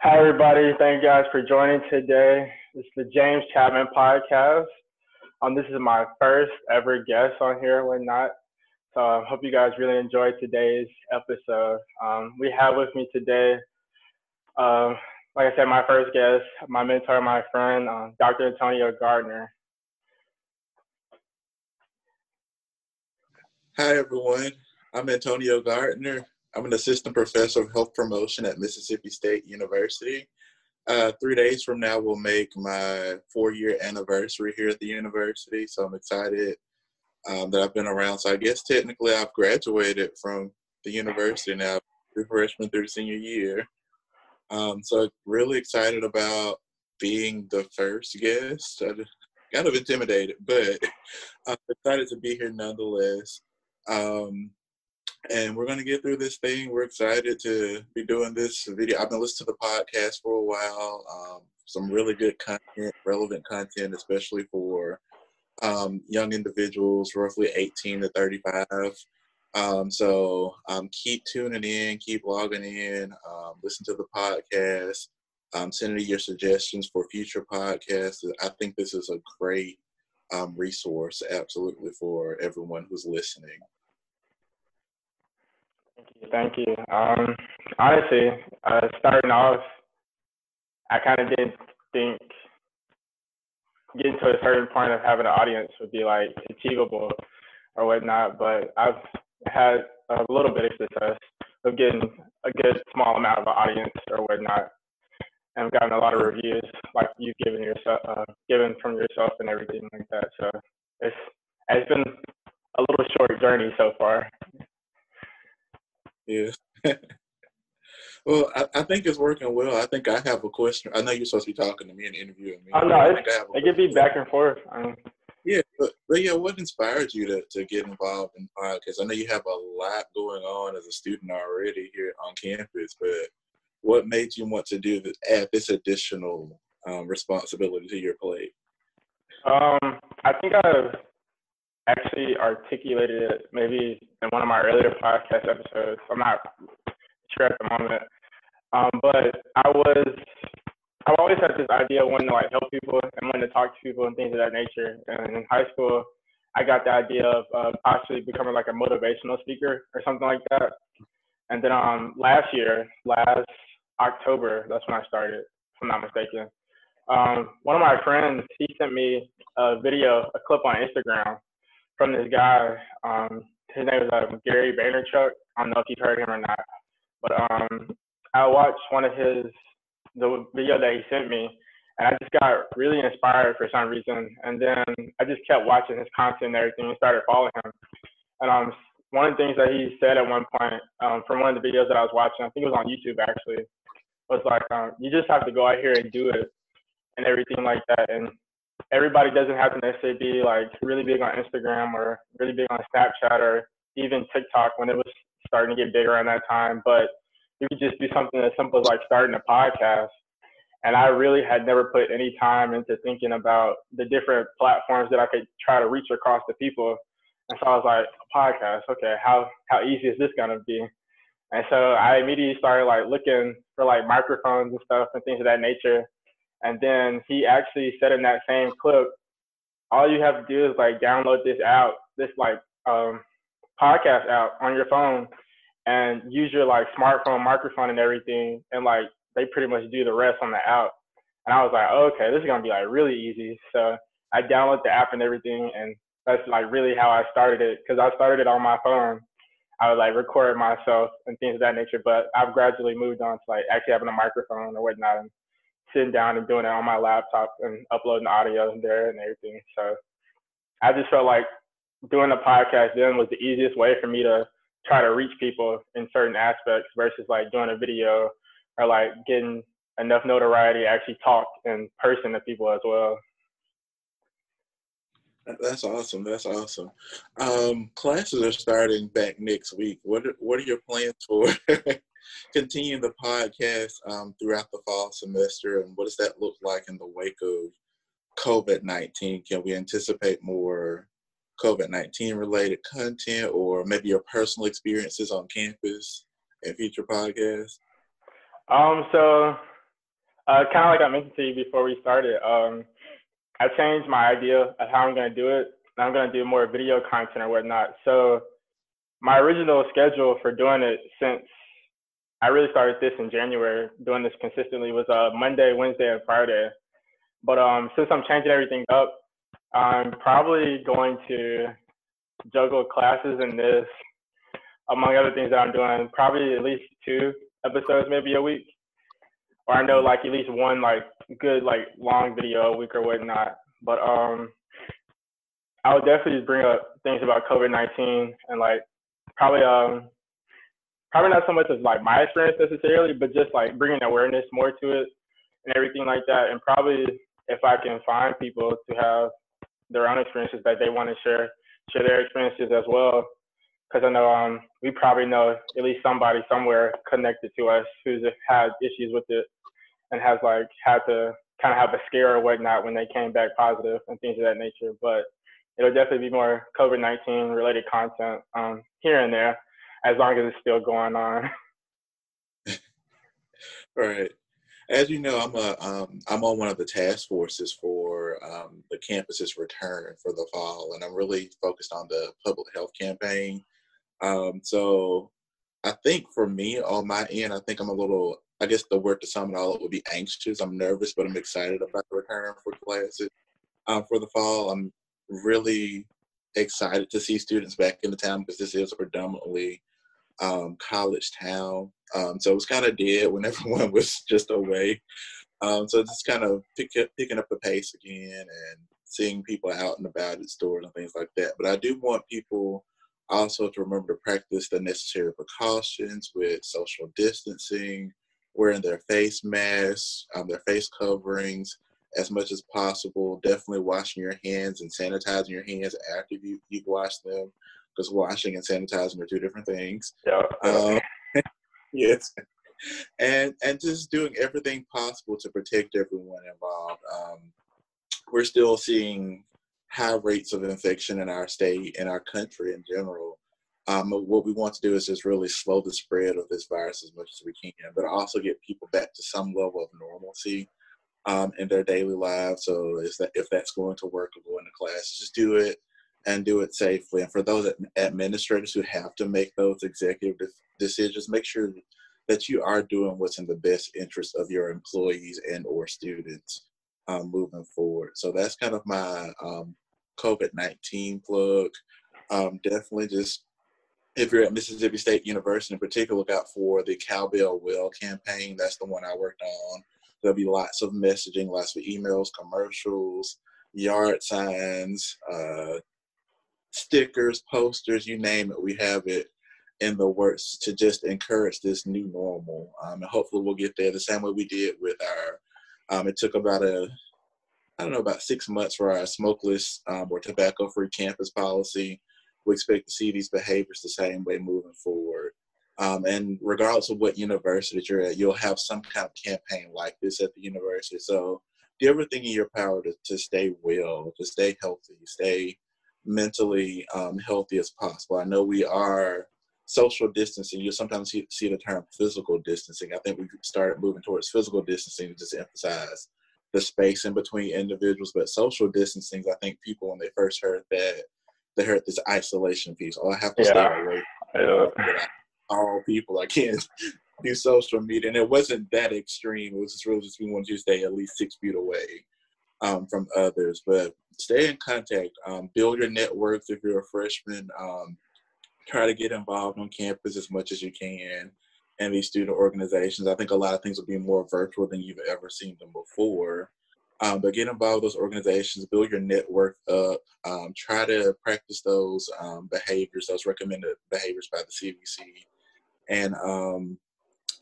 Hi, everybody. Thank you guys for joining today. This is the James Chapman podcast. Um, this is my first ever guest on here, whatnot. So I hope you guys really enjoyed today's episode. Um, we have with me today, uh, like I said, my first guest, my mentor, my friend, uh, Dr. Antonio Gardner. Hi, everyone. I'm Antonio Gardner. I'm an assistant professor of health promotion at Mississippi State University. Uh, three days from now will make my four year anniversary here at the university. So I'm excited um, that I've been around. So I guess technically I've graduated from the university now, through freshman through senior year. Um, so really excited about being the first guest. I'm kind of intimidated, but I'm excited to be here nonetheless. Um, and we're going to get through this thing. We're excited to be doing this video. I've been listening to the podcast for a while. Um, some really good content, relevant content, especially for um, young individuals, roughly 18 to 35. Um, so um, keep tuning in, keep logging in, um, listen to the podcast, um, send me your suggestions for future podcasts. I think this is a great um, resource, absolutely, for everyone who's listening. Thank you. Thank Um, honestly, uh, starting off, I kind of didn't think getting to a certain point of having an audience would be like achievable or whatnot, but I've had a little bit of success of getting a good small amount of an audience or whatnot, and I've gotten a lot of reviews like you've given yourself, uh, given from yourself and everything like that. So it's it's been a little short journey so far. Yeah. well, I, I, think it's working well. I think I have a question. I know you're supposed to be talking to me and interviewing me. Oh no, it could be back and forth. Um, yeah, but, but yeah, what inspired you to, to get involved in podcasts? I know you have a lot going on as a student already here on campus, but what made you want to do this, add this additional um, responsibility to your plate? Um, I think I've actually articulated it maybe in one of my earlier podcast episodes. I'm not sure at the moment. Um, but I was, I've always had this idea of wanting to like help people and wanting to talk to people and things of that nature. And in high school, I got the idea of uh, possibly becoming like a motivational speaker or something like that. And then um, last year, last October, that's when I started, if I'm not mistaken. Um, one of my friends, he sent me a video, a clip on Instagram from this guy. Um, his name is uh, Gary Vaynerchuk. I don't know if you've heard him or not, but um, I watched one of his the video that he sent me, and I just got really inspired for some reason. And then I just kept watching his content and everything, and started following him. And um, one of the things that he said at one point um, from one of the videos that I was watching, I think it was on YouTube actually, was like, um, you just have to go out here and do it, and everything like that. And everybody doesn't have to necessarily be like really big on Instagram or really big on Snapchat or even TikTok when it was starting to get big around that time. But you could just do something as simple as like starting a podcast. And I really had never put any time into thinking about the different platforms that I could try to reach across the people. And so I was like, a podcast, okay, how how easy is this gonna be? And so I immediately started like looking for like microphones and stuff and things of that nature. And then he actually said in that same clip, all you have to do is like download this app, this like um, podcast app on your phone and use your like smartphone microphone and everything. And like they pretty much do the rest on the app. And I was like, oh, okay, this is gonna be like really easy. So I downloaded the app and everything, and that's like really how I started it because I started it on my phone. I would like record myself and things of that nature, but I've gradually moved on to like actually having a microphone or whatnot. And sitting down and doing it on my laptop and uploading the audio there and everything. So I just felt like doing a podcast then was the easiest way for me to try to reach people in certain aspects versus like doing a video or like getting enough notoriety to actually talk in person to people as well. That's awesome. That's awesome. Um, classes are starting back next week. What what are your plans for continue the podcast um, throughout the fall semester, and what does that look like in the wake of COVID nineteen? Can we anticipate more COVID nineteen related content, or maybe your personal experiences on campus in future podcasts? Um, so Uh, kind of like I mentioned to you before we started, um, I changed my idea of how I'm going to do it. I'm going to do more video content or whatnot. So my original schedule for doing it since I really started this in January, doing this consistently was uh, Monday, Wednesday, and Friday. But um, since I'm changing everything up, I'm probably going to juggle classes and this, among other things that I'm doing. Probably at least two episodes, maybe a week, or I know like at least one like good like long video a week or whatnot. But um, I would definitely bring up things about COVID-19 and like probably um probably not so much as like my experience necessarily, but just like bringing awareness more to it and everything like that. And probably if I can find people to have their own experiences that they want to share, share their experiences as well. Because I know um, we probably know at least somebody somewhere connected to us who's had issues with it and has like had to kind of have a scare or whatnot when they came back positive and things of that nature. But it'll definitely be more COVID-19 related content um, here and there as long as it's still going on. right. As you know, I'm a um, I'm on one of the task forces for um, the campus's return for the fall, and I'm really focused on the public health campaign. Um, so, I think for me on my end, I think I'm a little. I guess the word to sum it all up would be anxious. I'm nervous, but I'm excited about the return for classes um, for the fall. I'm really excited to see students back in the town because this is predominantly um, college town. Um, so it was kind of dead when everyone was just away. Um, so just kind of pick picking up the pace again and seeing people out and about at stores and things like that. But I do want people also to remember to practice the necessary precautions with social distancing, wearing their face masks, um, their face coverings as much as possible. Definitely washing your hands and sanitizing your hands after you, you've washed them because washing and sanitizing are two different things. Yeah. Um, yes. And and just doing everything possible to protect everyone involved. Um, we're still seeing high rates of infection in our state and our country in general. Um, what we want to do is just really slow the spread of this virus as much as we can, but also get people back to some level of normalcy um, in their daily lives. So is that if that's going to work or going to class, just do it and do it safely. And for those administrators who have to make those executive decisions, make sure that you are doing what's in the best interest of your employees and or students um, moving forward. So that's kind of my um, COVID-19 plug. Um, definitely just if you're at Mississippi State University in particular, look out for the Cowbell Well campaign. That's the one I worked on. There'll be lots of messaging, lots of emails, commercials, yard signs, uh, stickers, posters, you name it, we have it in the works to just encourage this new normal. Um, and hopefully we'll get there the same way we did with our, um, it took about a, I don't know, about six months for our smokeless um, or tobacco free campus policy. We expect to see these behaviors the same way moving forward. Um, and regardless of what university you're at, you'll have some kind of campaign like this at the university. So do everything in your power to, to stay well, to stay healthy, stay mentally um, healthy as possible. I know we are social distancing. You sometimes see, see the term physical distancing. I think we started moving towards physical distancing to just emphasize the space in between individuals. But social distancing, I think people when they first heard that, they heard this isolation piece. Oh, I have to yeah. stay away from all people. I can't do social media, and it wasn't that extreme. It was just really just we wanted to stay at least six feet away um, from others. But stay in contact. Um, build your networks if you're a freshman. Um, try to get involved on campus as much as you can and these student organizations. I think a lot of things will be more virtual than you've ever seen them before. Um, but get involved with those organizations, build your network up, um, try to practice those um, behaviors, those recommended behaviors by the CDC, and um,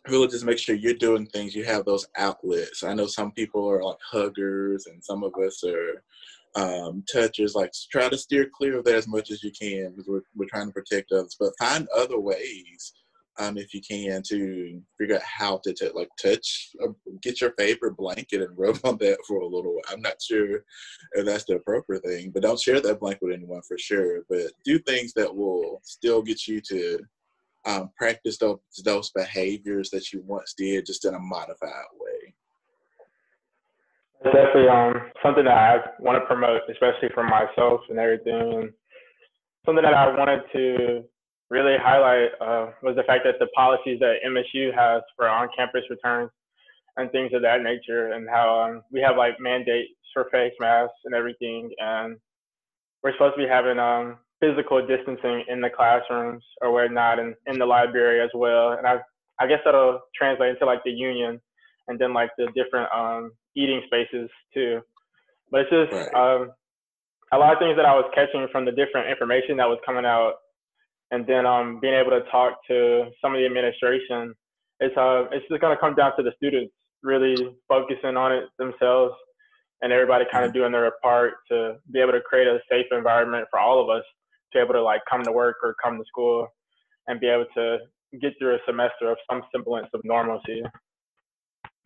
really just make sure you're doing things. You have those outlets. I know some people are like huggers, and some of us are um, touches, like try to steer clear of that as much as you can because we're, we're trying to protect others. But find other ways, um, if you can, to figure out how to t- like touch, uh, get your favorite blanket and rub on that for a little while. I'm not sure if that's the appropriate thing, but don't share that blanket with anyone for sure. But do things that will still get you to um, practice those those behaviors that you once did, just in a modified way. It's definitely um something that I want to promote, especially for myself and everything. And something that I wanted to really highlight uh, was the fact that the policies that MSU has for on-campus returns and things of that nature, and how um, we have like mandates for face masks and everything, and we're supposed to be having um, physical distancing in the classrooms or whatnot, and in the library as well. And I, I guess that'll translate into like the union, and then like the different um, eating spaces too. But it's just right. um, a lot of things that I was catching from the different information that was coming out, and then um, being able to talk to some of the administration. It's uh, it's just gonna come down to the students really focusing on it themselves and everybody kind of mm-hmm. doing their part to be able to create a safe environment for all of us to be able to like come to work or come to school and be able to get through a semester of some semblance of normalcy.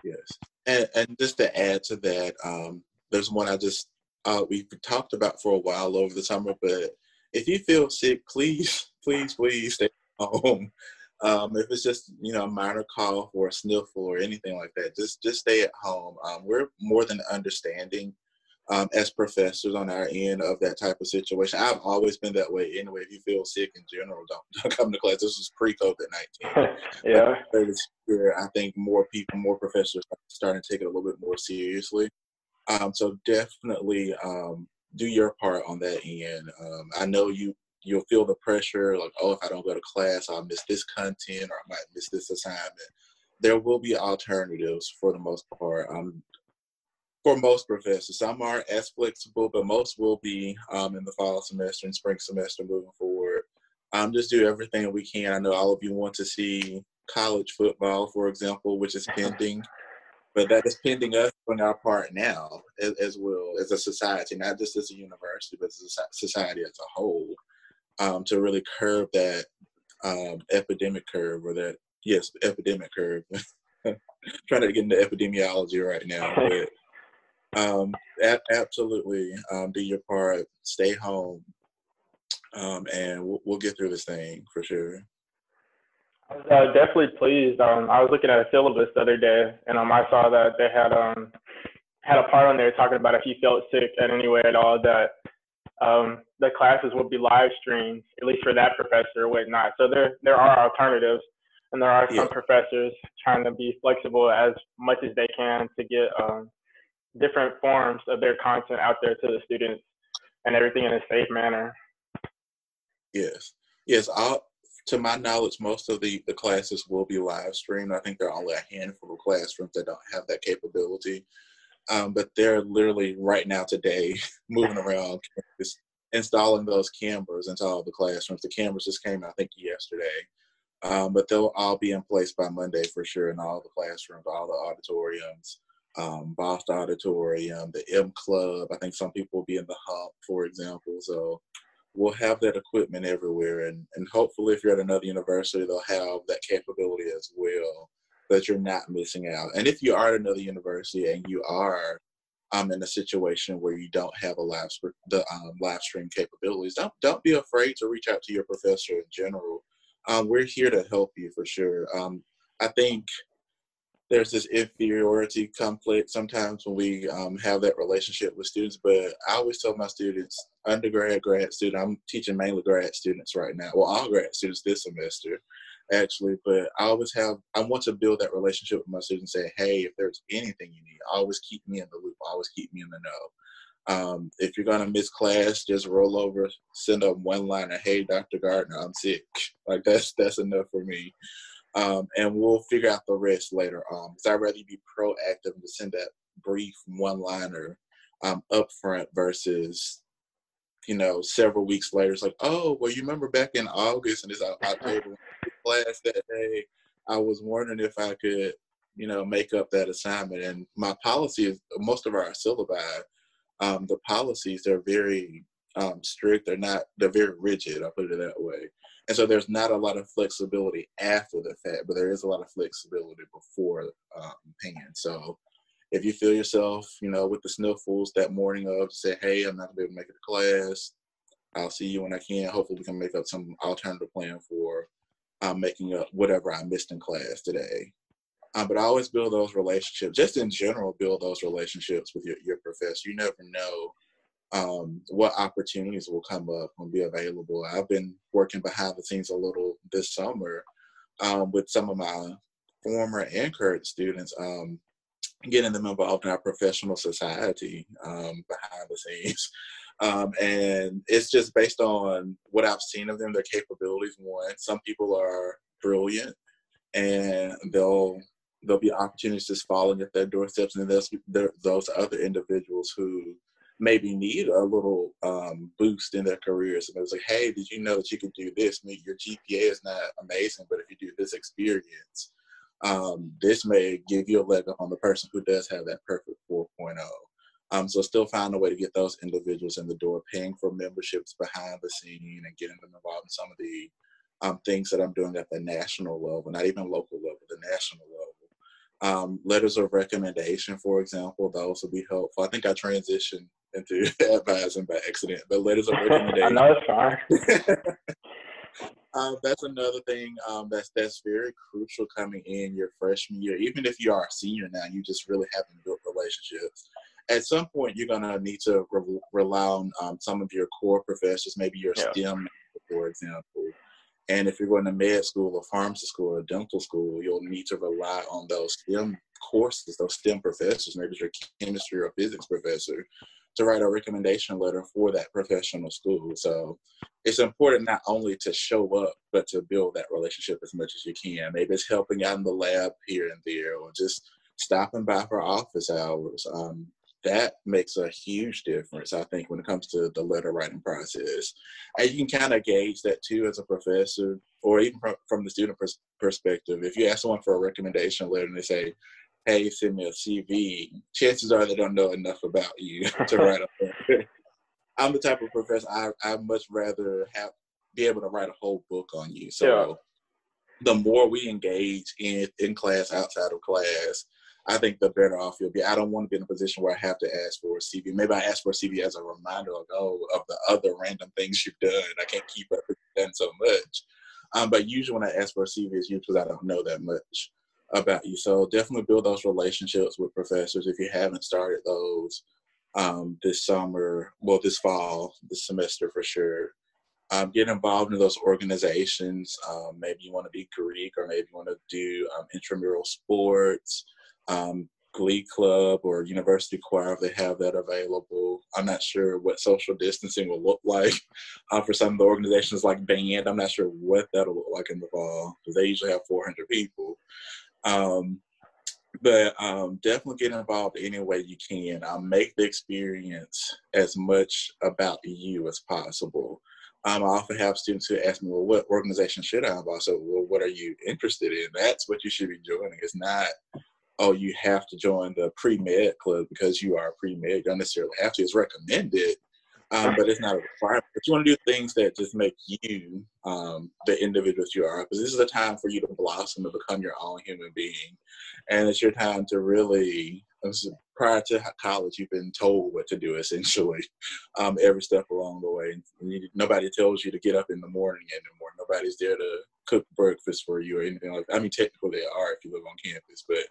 Yes, and and just to add to that, um, there's one I just uh, we've talked about for a while over the summer. But if you feel sick, please, please, please stay home. Um, if it's just you know a minor cough or a sniffle or anything like that, just just stay at home. Um, we're more than understanding um, as professors on our end of that type of situation. I've always been that way anyway. If you feel sick in general, don't, don't come to class. This was pre COVID nineteen. yeah. Year, I think more people, more professors are starting to take it a little bit more seriously. Um, so definitely um, do your part on that end. Um, I know you you'll feel the pressure like, oh, if I don't go to class, I'll miss this content or I might miss this assignment. There will be alternatives for the most part. Um, for most professors, some are as flexible, but most will be um, in the fall semester and spring semester moving forward. Um, just do everything we can. I know all of you want to see college football, for example, which is pending, but that is pending us on our part now as, as well as a society, not just as a university, but as a society as a whole um, to really curb that um, epidemic curve or that yes epidemic curve. trying to get into epidemiology right now, but um, a- absolutely um, do your part. Stay home, um, and we'll, we'll, get through this thing for sure. I was uh, definitely pleased. Um, I was looking at a syllabus the other day, and um, I saw that they had um, had a part on there talking about if you felt sick in any way at all, that um, the classes will be live streamed, at least for that professor or whatnot. So there there are alternatives, and there are some yeah. professors trying to be flexible as much as they can to get um, different forms of their content out there to the students and everything in a safe manner. Yes, yes. I'll, to my knowledge, most of the, the classes will be live streamed. I think there are only a handful of classrooms that don't have that capability. Um, but they're literally right now today moving around installing those cameras into all the classrooms. The cameras just came, I think, yesterday. Um, but they'll all be in place by Monday for sure in all the classrooms, all the auditoriums, um, Boston Auditorium, the M Club. I think some people will be in the Hump, for example. So we'll have that equipment everywhere. And, and hopefully, if you're at another university, they'll have that capability as well that you're not missing out. And if you are at another university and you are um, in a situation where you don't have a live the um, live stream capabilities, don't don't be afraid to reach out to your professor in general. Um, we're here to help you for sure. Um, I think there's this inferiority complex sometimes when we um, have that relationship with students. But I always tell my students, undergrad, grad student, I'm teaching mainly grad students right now. Well, all grad students this semester actually, but I always have, I want to build that relationship with my students and say, hey, if there's anything you need, always keep me in the loop, always keep me in the know. Um, if you're gonna miss class, just roll over, send up one line of "Hey, Dr. Gardner, I'm sick." Like that's that's enough for me, um, and we'll figure out the rest later on. Because I'd rather be proactive and send that brief one liner um, up front versus you know, several weeks later, it's like, oh, well, you remember back in August and it's October class that day, I was wondering if I could, you know, make up that assignment. And my policy is most of our syllabi, um, the policies they're very um, strict. They're not, they're very rigid. I'll put it that way. And so there's not a lot of flexibility after the fact, but there is a lot of flexibility before um, hand. So if you feel yourself, you know, with the sniffles that morning of, say, hey, I'm not gonna be able to make it to class. I'll see you when I can. Hopefully, we can make up some alternative plan for um, making up whatever I missed in class today. Um, but I always build those relationships, just in general, build those relationships with your, your professor. You never know um, what opportunities will come up and be available. I've been working behind the scenes a little this summer um, with some of my former and current students, um, getting them involved in our professional society um, behind the scenes. Um, and it's just based on what I've seen of them, their capabilities. One, some people are brilliant, and they'll there'll be opportunities just falling at their doorsteps, and there's there, those other individuals who maybe need a little um, boost in their careers. And it was like, hey, did you know that you could do this? I mean, your GPA is not amazing, but if you do this experience, um, this may give you a leg up on the person who does have that perfect 4.0. Um, so still find a way to get those individuals in the door, paying for memberships behind the scene and getting them involved in some of the um, things that I'm doing at the national level, not even local level, the national level. Um, letters of recommendation, for example, those will be helpful. I think I transitioned into advising by accident, but letters of recommendation. I know it's um, that's another thing um, that's that's very crucial coming in your freshman year. Even if you are a senior now, you just really haven't built relationships. At some point, you're gonna need to re- rely on um, some of your core professors, maybe your yeah. STEM, for example. And if you're going to med school or pharmacy school or dental school, you'll need to rely on those STEM courses, those STEM professors, maybe your chemistry or physics professor, to write a recommendation letter for that professional school. So it's important not only to show up, but to build that relationship as much as you can. Maybe it's helping out in the lab here and there, or just stopping by for office hours. Um, that makes a huge difference, I think, when it comes to the letter writing process. And you can kind of gauge that too as a professor, or even from, from the student pers- perspective. If you ask someone for a recommendation letter and they say, hey, send me a CV, chances are they don't know enough about you to write a I'm the type of professor I I much rather have be able to write a whole book on you. So yeah. the more we engage in in class, outside of class, I think the better off you'll be. I don't want to be in a position where I have to ask for a CV. Maybe I ask for a CV as a reminder of oh of the other random things you've done. I can't keep up with done so much. Um, but usually when I ask for a CV, it's usually because I don't know that much about you. So definitely build those relationships with professors if you haven't started those um, this summer, well, this fall, this semester for sure. Um, get involved in those organizations. Um, maybe you want to be Greek, or maybe you want to do um, intramural sports, um, Glee Club, or University Choir if they have that available. I'm not sure what social distancing will look like uh, for some of the organizations like band. I'm not sure what that'll look like in the fall because they usually have 400 people. Um, but um, definitely get involved any way you can. Um, make the experience as much about you as possible. Um, I often have students who ask me, well, what organization should I involve? So, well, what are you interested in? That's what you should be joining. It's not, oh, you have to join the pre-med club because you are a pre-med. You don't necessarily have to. It's recommended, um, but it's not a requirement. But you want to do things that just make you um, the individuals you are, because this is a time for you to blossom and become your own human being, and it's your time to really. Prior to college, you've been told what to do essentially, um, every step along the way. Nobody tells you to get up in the morning anymore. Nobody's there to cook breakfast for you or anything like that. I mean, technically they are if you live on campus, but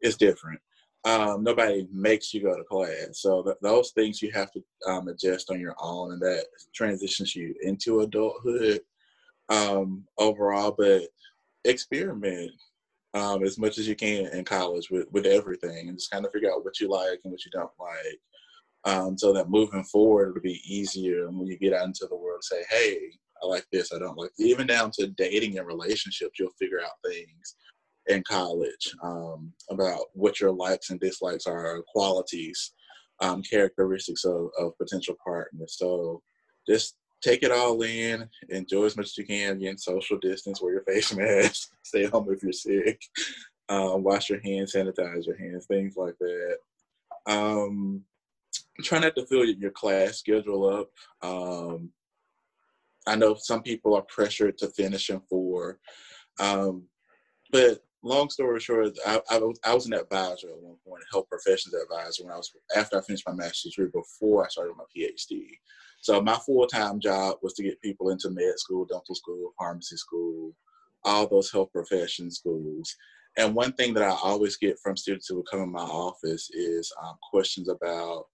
it's different um, nobody makes you go to class. So th- those things you have to um, adjust on your own, and that transitions you into adulthood um, overall. But experiment um, as much as you can in college with, with everything, and just kind of figure out what you like and what you don't like. Um, so that moving forward it'll be easier and when you get out into the world say hey i like this i don't like this. even down to dating and relationships you'll figure out things in college um, about what your likes and dislikes are, qualities, um, characteristics of, of potential partners. So just take it all in, enjoy as much as you can. Again, social distance, wear your face mask, stay home if you're sick, um, wash your hands, sanitize your hands, things like that. Um, try not to fill your class schedule up. Um, I know some people are pressured to finish in four, um, but long story short, I, I, was, I was an advisor at one point, health professions advisor when I was after I finished my master's degree before I started my PhD. So my full time job was to get people into med school, dental school, pharmacy school, all those health profession schools. And one thing that I always get from students who come in my office is um, questions about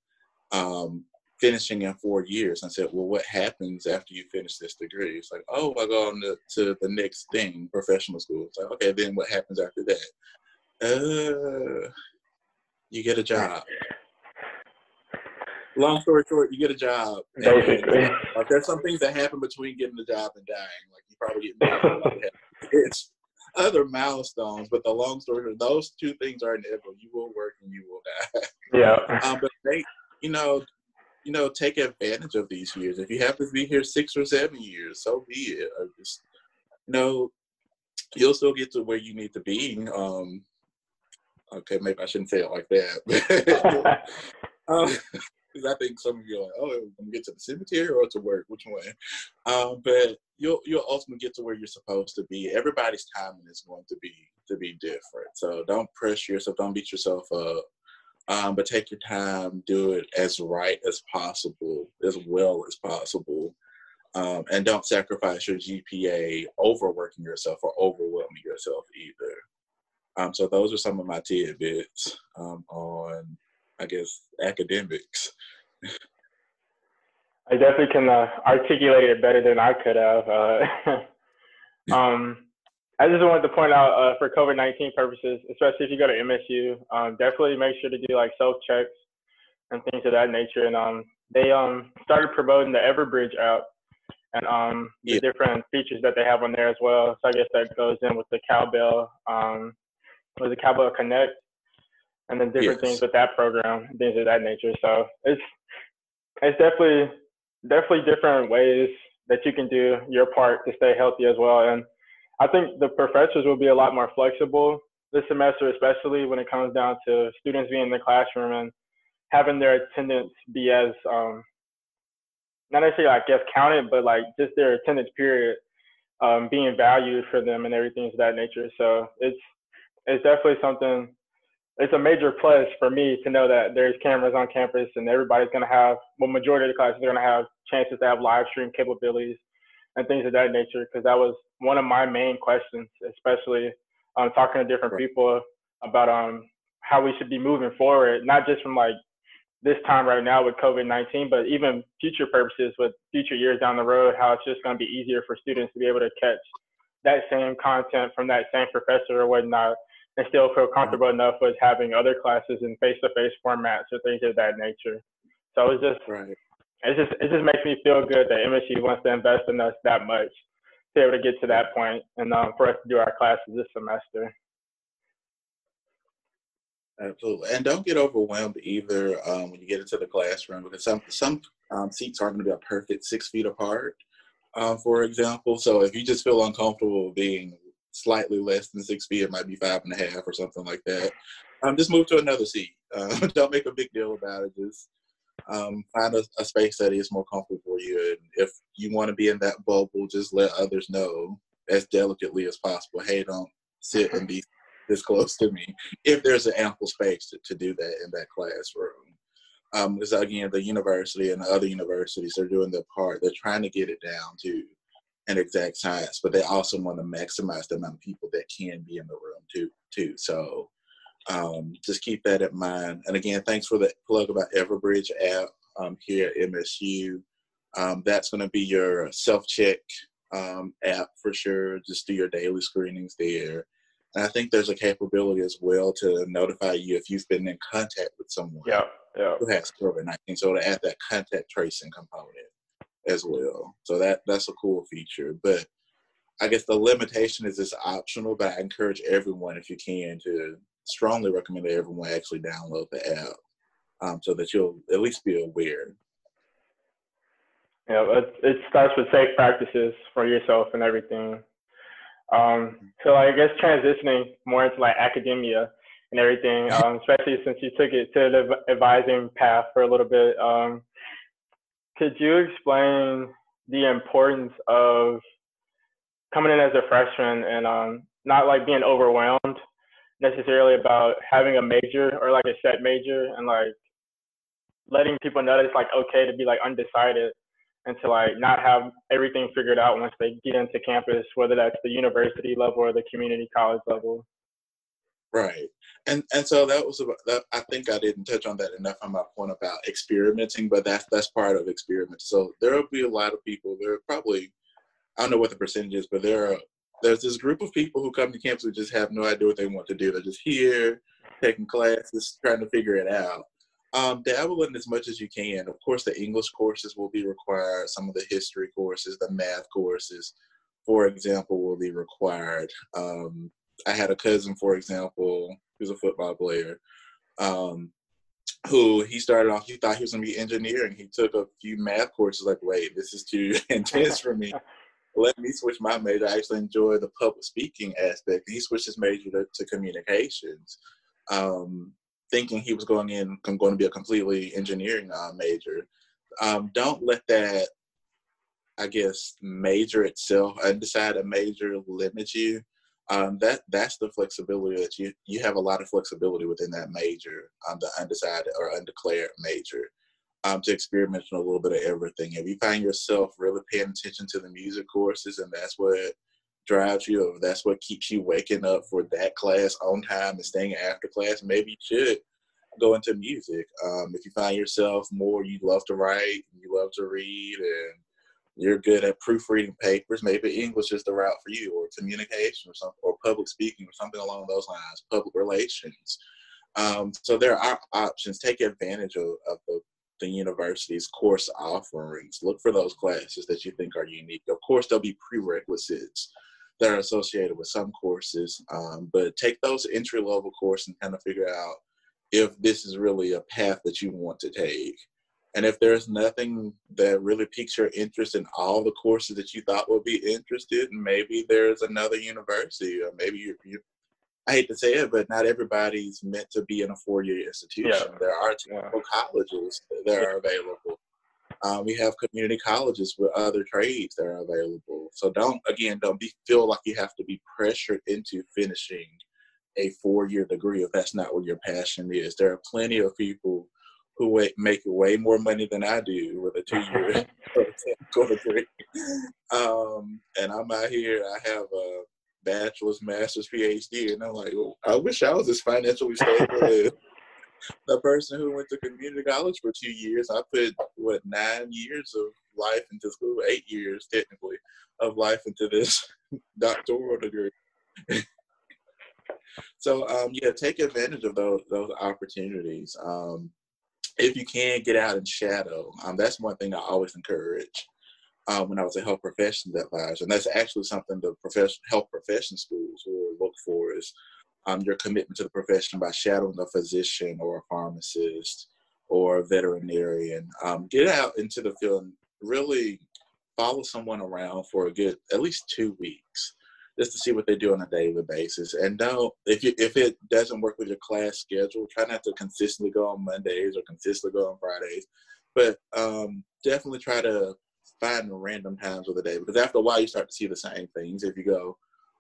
um, finishing in four years. I said, well, what happens after you finish this degree? It's like, oh, I go on to, to the next thing, professional school. It's like, okay, then what happens after that? Uh, you get a job. Long story short, you get a job. Basically. And, uh, there's some things that happen between getting the job and dying. Like you probably get it's other milestones, but the long story short, those two things are inevitable. You will work and you will die. Yeah. Um, but they, you know, you know, take advantage of these years. If you happen to be here six or seven years, so be it. Just, you know, you'll still get to where you need to be. Um, okay, maybe I shouldn't say it like that. um, because I think some of you are like, oh, I'm gonna get to the cemetery or to work, which one? Um, but you'll you'll ultimately get to where you're supposed to be. Everybody's timing is going to be to be different, so don't pressure yourself, don't beat yourself up. Um, but take your time, do it as right as possible, as well as possible. Um, and don't sacrifice your GPA overworking yourself or overwhelming yourself either. Um, so those are some of my tidbits um, on, I guess, academics. I definitely can uh, articulate it better than I could have. Uh, um, I just wanted to point out uh, for COVID 19 purposes, especially if you go to MSU, um, definitely make sure to do like self checks and things of that nature. And um, they um, started promoting the Everbridge app and um, the yeah. different features that they have on there as well. So I guess that goes in with the Cowbell, um, with the Cowbell Connect, and then different yes. things with that program, things of that nature. So it's it's definitely definitely different ways that you can do your part to stay healthy as well. And I think the professors will be a lot more flexible this semester, especially when it comes down to students being in the classroom and having their attendance be as um, not necessarily I guess counted, but like just their attendance period um, being valued for them and everything of that nature. So it's it's definitely something. It's a major plus for me to know that there's cameras on campus and everybody's going to have, well, majority of the classes are going to have chances to have live stream capabilities and things of that nature. Because that was one of my main questions, especially um, talking to different right. people about um, how we should be moving forward, not just from like this time right now with COVID-19, but even future purposes with future years down the road, how it's just going to be easier for students to be able to catch that same content from that same professor or whatnot and still feel comfortable enough with having other classes in face-to-face formats or things of that nature. So it's just, right. it's just, it just makes me feel good that MSU wants to invest in us that much be able to get to that point and um, for us to do our classes this semester. Absolutely, and don't get overwhelmed either um, when you get into the classroom because some some um, seats aren't going to be a perfect six feet apart, uh, for example. So if you just feel uncomfortable being slightly less than six feet, it might be five and a half or something like that. Um, just move to another seat. Uh, don't make a big deal about it. Just um, find a, a, space that is more comfortable for you. And if you want to be in that bubble, just let others know as delicately as possible. Hey, don't sit and be this close to me. If there's an ample space to, to do that in that classroom. Um, because again, the university and the other universities, they're doing their part. They're trying to get it down to an exact science, but they also want to maximize the amount of people that can be in the room too. Too. So um, just keep that in mind. And again, thanks for the plug about Everbridge app um, here at MSU. Um, that's going to be your self-check um, app for sure. Just do your daily screenings there. And I think there's a capability as well to notify you if you've been in contact with someone yeah, yeah. who has COVID-19. So to add that contact tracing component as well. So that that's a cool feature. But I guess the limitation is it's optional, but I encourage everyone, if you can, to strongly recommend that everyone actually download the app um, so that you'll at least be aware. Yeah, it, it starts with safe practices for yourself and everything. Um, so I guess transitioning more into like academia and everything, um, especially since you took it to the advising path for a little bit. Um, could you explain the importance of coming in as a freshman and um, not like being overwhelmed necessarily about having a major or like a set major and like letting people know that it's like okay to be like undecided and to like not have everything figured out once they get into campus, whether that's the university level or the community college level. Right. And and so that was about that I think I didn't touch on that enough on my point about experimenting, but that's that's part of experiment. So there'll be a lot of people, there are probably I don't know what the percentage is, but there are there's this group of people who come to campus who just have no idea what they want to do. They're just here, taking classes, trying to figure it out. Um, dabble in as much as you can. Of course, the English courses will be required. Some of the history courses, the math courses, for example, will be required. Um, I had a cousin, for example, who's a football player, um, who he started off, he thought he was going to be engineering. He took a few math courses, like, wait, this is too intense for me. Let me switch my major. I actually enjoy the public speaking aspect. He switched his major to, to communications, um, thinking he was going in, going to be a completely engineering uh, major. Um, don't let that, I guess, major itself, undecided major limit you um, that that's the flexibility that you you have a lot of flexibility within that major, um, the undecided or undeclared major, um, to experimenting a little bit of everything. If you find yourself really paying attention to the music courses and that's what drives you, or that's what keeps you waking up for that class on time and staying after class, maybe you should go into music. Um, if you find yourself more, you love to write, you love to read, and you're good at proofreading papers, maybe English is the route for you, or communication, or something, or public speaking, or something along those lines, public relations. Um, so there are options. Take advantage of, of the, the university's course offerings. Look for those classes that you think are unique. Of course, there'll be prerequisites that are associated with some courses, um, but take those entry level courses and kind of figure out if this is really a path that you want to take. And if there's nothing that really piques your interest in all the courses that you thought would be interested, maybe there's another university, or maybe you, you I hate to say it, but not everybody's meant to be in a four-year institution. Yeah. There are technical yeah. colleges that are available. Um, we have community colleges with other trades that are available. So don't again don't be feel like you have to be pressured into finishing a four-year degree if that's not what your passion is. There are plenty of people who make way more money than I do with a two year or a degree. Um, and I'm out here, I have a bachelor's, master's, PhD, and I'm like, well, I wish I was as financially stable as the person who went to community college for two years. I put, what, nine years of life into school, eight years technically of life into this doctoral degree. so um, yeah, take advantage of those those opportunities. Um, if you can get out and shadow, um, that's one thing I always encourage um, when I was a health professions advisor, and that's actually something the profession, health profession schools will look for is um, your commitment to the profession by shadowing a physician or a pharmacist or a veterinarian. Um, get out into the field and really follow someone around for a good at least two weeks just to see what they do on a daily basis. And don't if you if it doesn't work with your class schedule, try not to consistently go on Mondays or consistently go on Fridays. But um, definitely try to find random times of the day because after a while you start to see the same things if you go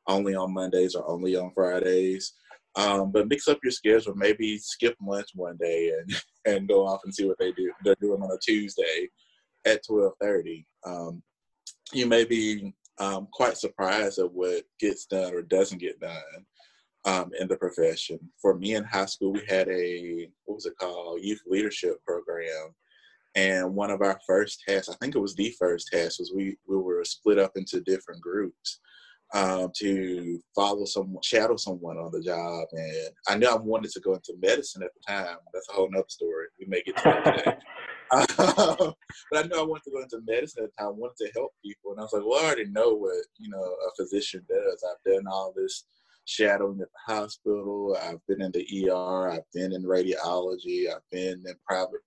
only on Mondays or only on Fridays. Um, but mix up your schedule. Maybe skip lunch one day and and go off and see what they do. They're doing on a Tuesday at twelve thirty. Um, you may be um, quite surprised at what gets done or doesn't get done um, in the profession. For me in high school, we had a what was it called, youth leadership program, and one of our first tasks, I think it was the first task, was we we were split up into different groups. Um, to follow someone, shadow someone on the job. And I knew I wanted to go into medicine at the time. That's a whole nother story. We may get to that today. but I knew I wanted to go into medicine at the time. I wanted to help people, and I was like, well, I already know what you know a physician does. I've done all this shadowing at the hospital. I've been in the ER. I've been in radiology. I've been in private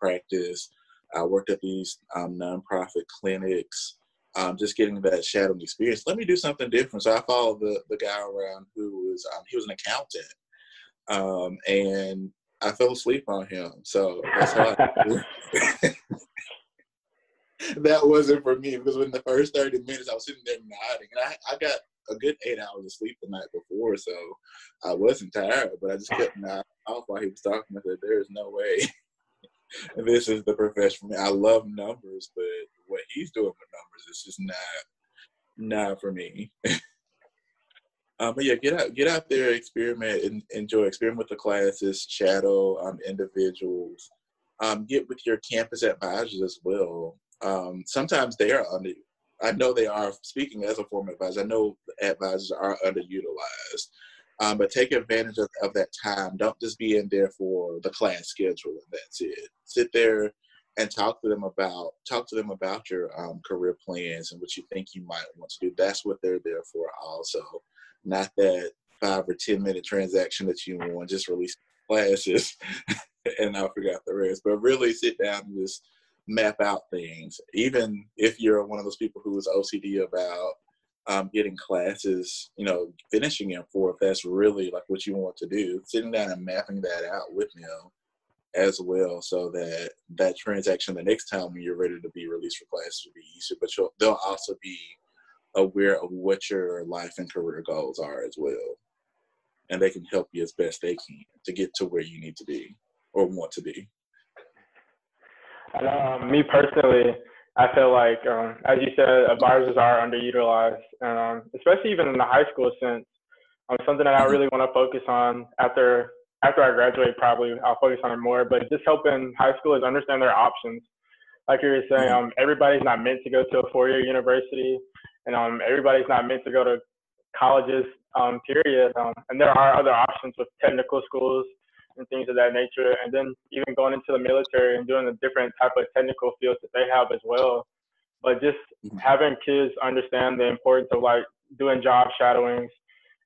practice. I worked at these um, nonprofit clinics. Um, just getting that shadowing experience. Let me do something different. So I followed the the guy around who was um, he was an accountant, um, and I fell asleep on him. So that's how I, that wasn't for me because in the first 30 minutes I was sitting there nodding and I, I got a good eight hours of sleep the night before, so I wasn't tired, but I just kept nodding off while he was talking. I said, There's no way this is the profession for me. I love numbers, but what he's doing with numbers is just not not for me. Um, but yeah, get out, get out there, experiment, and enjoy. Experiment with the classes, shadow um, individuals, um, get with your campus advisors as well. Um, sometimes they are under. I know they are. Speaking as a former advisor, I know advisors are underutilized. Um, but take advantage of, of that time. Don't just be in there for the class schedule and that's it. Sit there and talk to them about talk to them about your um, career plans and what you think you might want to do. That's what they're there for. Also, not that five or ten minute transaction that you want. Just release classes and I forgot the rest. But really sit down and just map out things. Even if you're one of those people who is OCD about um, getting classes, you know, finishing in four if that's really like what you want to do, sitting down and mapping that out with them as well, so that that transaction the next time when you're ready to be released for classes will be easier. But they'll also be aware of what your life and career goals are as well, and they can help you as best they can to get to where you need to be or want to be. And, um, me personally, I feel like, um, as you said, advisors are underutilized, um, especially even in the high school sense. Um, something that I really want to focus on after after I graduate, probably I'll focus on it more. But just helping high schoolers understand their options. Like you were saying, um, everybody's not meant to go to a four-year university, and um, everybody's not meant to go to colleges. Um, period. Um, and there are other options with technical schools and things of that nature. And then even going into the military and doing the different type of technical fields that they have as well. But just mm-hmm. having kids understand the importance of like doing job shadowings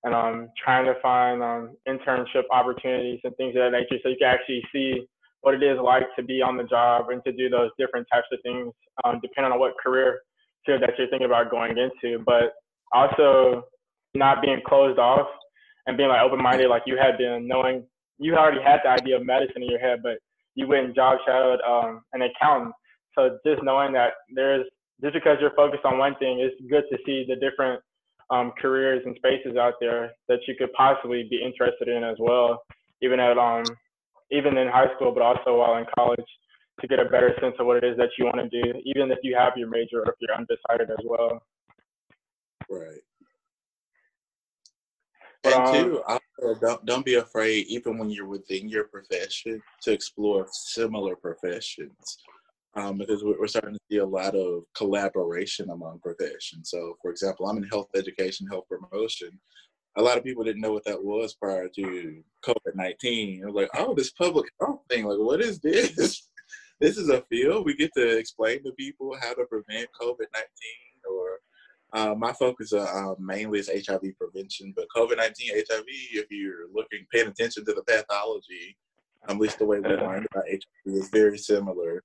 and um, trying to find um, internship opportunities and things of that nature so you can actually see what it is like to be on the job and to do those different types of things um, depending on what career field that you're thinking about going into. But also not being closed off and being like open-minded like you had been, knowing you already had the idea of medicine in your head, but you went and job shadowed um, an accountant. So just knowing that there's just because you're focused on one thing, it's good to see the different um, careers and spaces out there that you could possibly be interested in as well, even at um even in high school, but also while in college, to get a better sense of what it is that you want to do, even if you have your major or if you're undecided as well. Right. And um, also don't don't be afraid, even when you're within your profession, to explore similar professions, um, because we're starting to see a lot of collaboration among professions. So, for example, I'm in health education, health promotion. A lot of people didn't know what that was prior to COVID nineteen. It was like, "Oh, this public health thing, like, what is this?" this is a field we get to explain to people how to prevent COVID nineteen or uh, my focus uh, uh, mainly is HIV prevention, but COVID 19 HIV, if you're looking, paying attention to the pathology, at least the way we learned about HIV is very similar.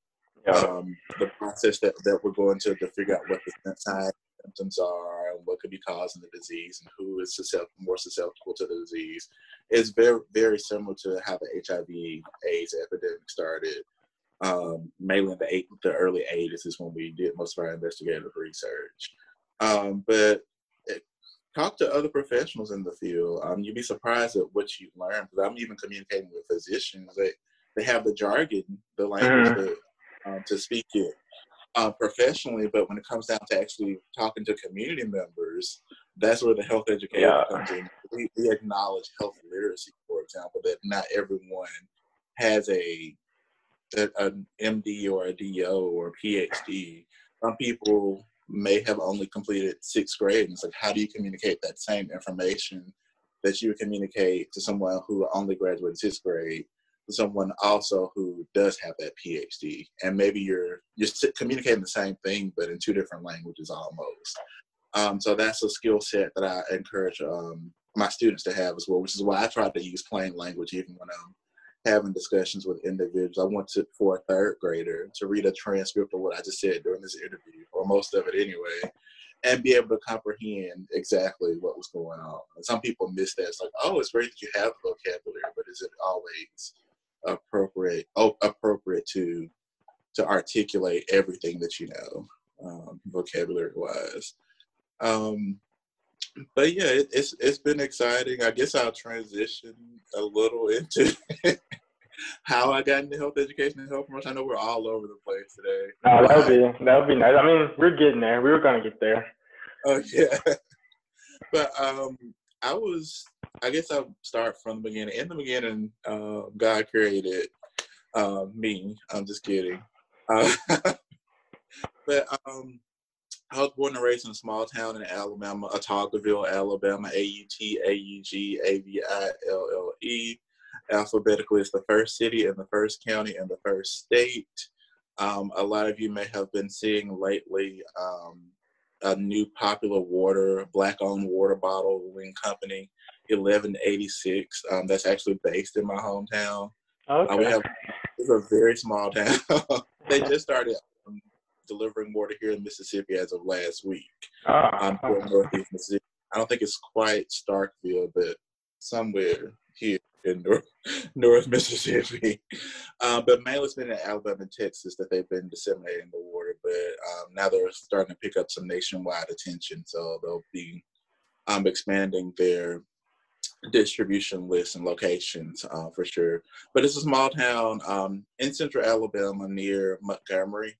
Yeah. Um, the process that, that we're going to to figure out what the signs symptoms are and what could be causing the disease and who is susceptible, more susceptible to the disease is very, very similar to how the HIV AIDS epidemic started. Um, mainly in the, eight, the early 80s is when we did most of our investigative research. Um, but it, talk to other professionals in the field. Um, you'd be surprised at what you learn. Because I'm even communicating with physicians. They they have the jargon, the language mm-hmm. to, um, to speak it uh, professionally. But when it comes down to actually talking to community members, that's where the health education yeah. comes in. We, we acknowledge health literacy, for example, that not everyone has a an MD or a DO or a PhD. Some people may have only completed sixth grade. And it's like, how do you communicate that same information that you communicate to someone who only graduated sixth grade to someone also who does have that PhD? And maybe you're you're communicating the same thing, but in two different languages almost. Um, so that's a skill set that I encourage um, my students to have as well, which is why I try to use plain language even when I'm having discussions with individuals. I want to for a third grader to read a transcript of what I just said during this interview, or most of it anyway, and be able to comprehend exactly what was going on. And some people miss that. It's like, oh, it's great that you have the vocabulary, but is it always appropriate oh, appropriate to to articulate everything that you know, um, vocabulary wise? Um, but yeah, it, it's it's been exciting. I guess I'll transition a little into how I got into health education and health promotion. I know we're all over the place today. No, that would be that would be nice. I mean, we're getting there. We were gonna get there. Oh yeah, but um, I was. I guess I'll start from the beginning. In the beginning, uh, God created uh, me. I'm just kidding. Uh, but um, I was born and raised in a small town in Alabama, Autaugaville, Alabama. A U T A U G A V I L L E. Alphabetically, it's the first city and the first county and the first state. Um, a lot of you may have been seeing lately um, a new popular water, black-owned water bottling company, 1186. Um, that's actually based in my hometown. Okay. Uh, we have it's a very small town. they just started delivering water here in Mississippi as of last week. Uh, um, Northeast Mississippi. I don't think it's quite Starkville, but somewhere here in North, North Mississippi. Um, but mainly it's been in Alabama and Texas that they've been disseminating the water. But um, now they're starting to pick up some nationwide attention. So they'll be um, expanding their distribution list and locations uh, for sure. But it's a small town um, in central Alabama near Montgomery.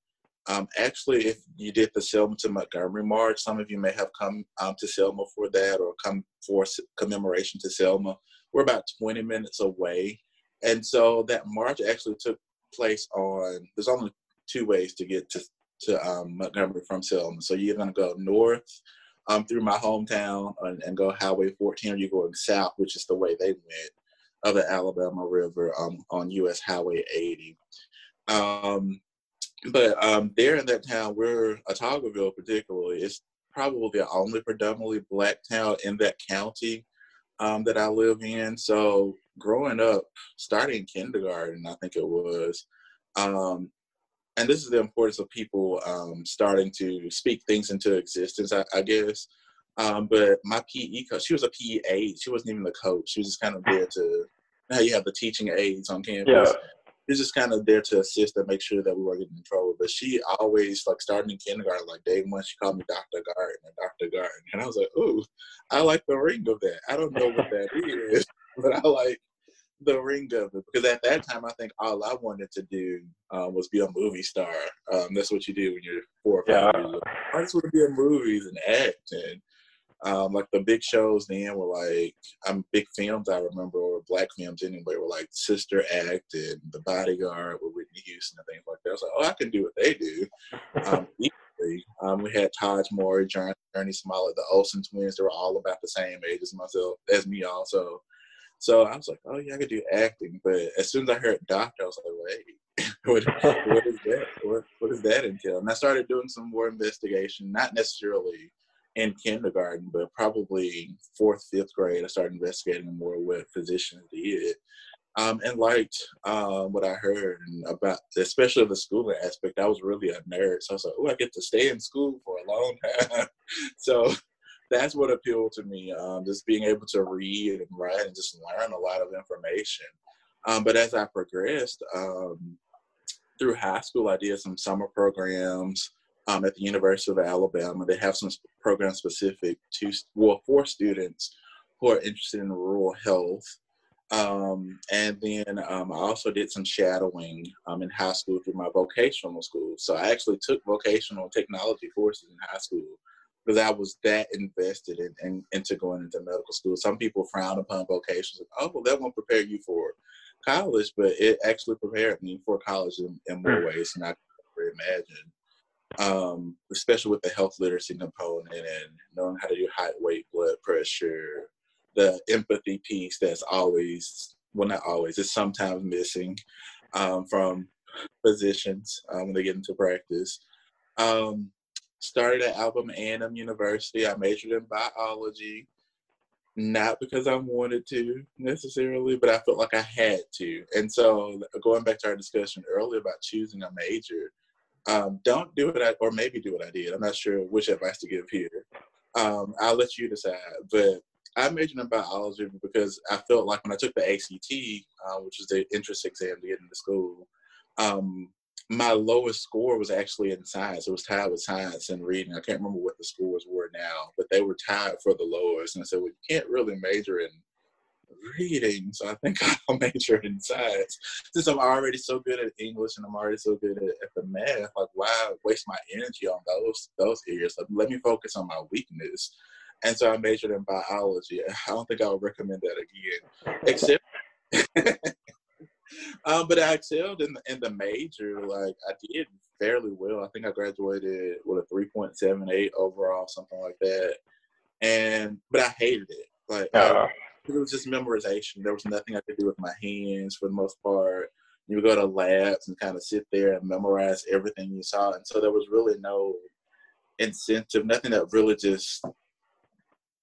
Um, actually, if you did the Selma to Montgomery March, some of you may have come um, to Selma for that or come for commemoration to Selma. We're about 20 minutes away. And so that march actually took place on, there's only two ways to get to, to um, Montgomery from Selma. So you're going to go north um, through my hometown and, and, go Highway 14, or you're going south, which is the way they went of the Alabama River um, on US Highway 80. Um, but um, there in that town, we're Autaugaville particularly, it's probably the only predominantly black town in that county um, that I live in. So growing up, starting kindergarten, I think it was, um, and this is the importance of people um, starting to speak things into existence, I, I guess. Um, but my PE coach, she was a PE aide. She wasn't even the coach. She was just kind of there to, Now you have the teaching aides on campus. Yeah. Was just kind of there to assist and make sure that we weren't getting in trouble. But she always, like, starting in kindergarten, like, day one, she called me Dr. Gardner and Dr. Gardner. And I was like, ooh, I like the ring of that. I don't know what that is, but I like the ring of it because at that time I think all I wanted to do um, was be a movie star. Um, that's what you do when you're four or five yeah. years old. I just want to be in movies and act and um, like the big shows then were like I'm big films I remember or black films anyway were like Sister Act and The Bodyguard with Whitney Houston and things like that. I was like, oh, I can do what they do. Um, um, we had Taj Mowry, Jurnee Smollett, the Olsen twins. They were all about the same age as myself, as me also. So I was like, oh yeah, I could do acting. But as soon as I heard doctor, I was like, wait, what, what is that? What, what does that entail? And I started doing some more investigation, not necessarily in kindergarten, but probably fourth, fifth grade. I started investigating more what physicians did. Um, and liked um, what I heard about, especially the schooling aspect. I was really a nerd, so I was like, "Oh, I get to stay in school for a long time." so that's what appealed to me. Um, just being able to read and write and just learn a lot of information. Um, but as I progressed um, through high school, I did some summer programs um, at the University of Alabama. They have some programs specific to well for students who are interested in rural health. Um, and then um, I also did some shadowing um, in high school through my vocational school. So I actually took vocational technology courses in high school because I was that invested in, in, into going into medical school. Some people frown upon vocations. Like, oh, well, that won't prepare you for college, but it actually prepared me for college in, in more mm. ways than I could ever imagine. Um, especially with the health literacy component and knowing how to do height, weight, blood pressure, the empathy piece that's always, well, not always, it's sometimes missing um, from physicians um, when they get into practice. Um, started at Alabama A&M University. I majored in biology, not because I wanted to necessarily, but I felt like I had to. And so, going back to our discussion earlier about choosing a major, um, don't do what I, or maybe do what I did. I'm not sure which advice to give here. Um, I'll let you decide. But I majored in biology because I felt like when I took the ACT, uh, which is the entrance exam to get into school, um, my lowest score was actually in science. It was tied with science and reading. I can't remember what the scores were now, but they were tied for the lowest. And I said, well, you can't really major in reading, so I think I'll major in science. Since I'm already so good at English and I'm already so good at, at the math, like why waste my energy on those those areas? Like, let me focus on my weakness. and so I majored in biology. I don't think I would recommend that again, except. um, but I excelled in the, in the major. Like I did fairly well. I think I graduated with a three point seven eight overall, something like that. And but I hated it. Like uh, I, it was just memorization. There was nothing I could do with my hands for the most part. You would go to labs and kind of sit there and memorize everything you saw, and so there was really no incentive, nothing that really just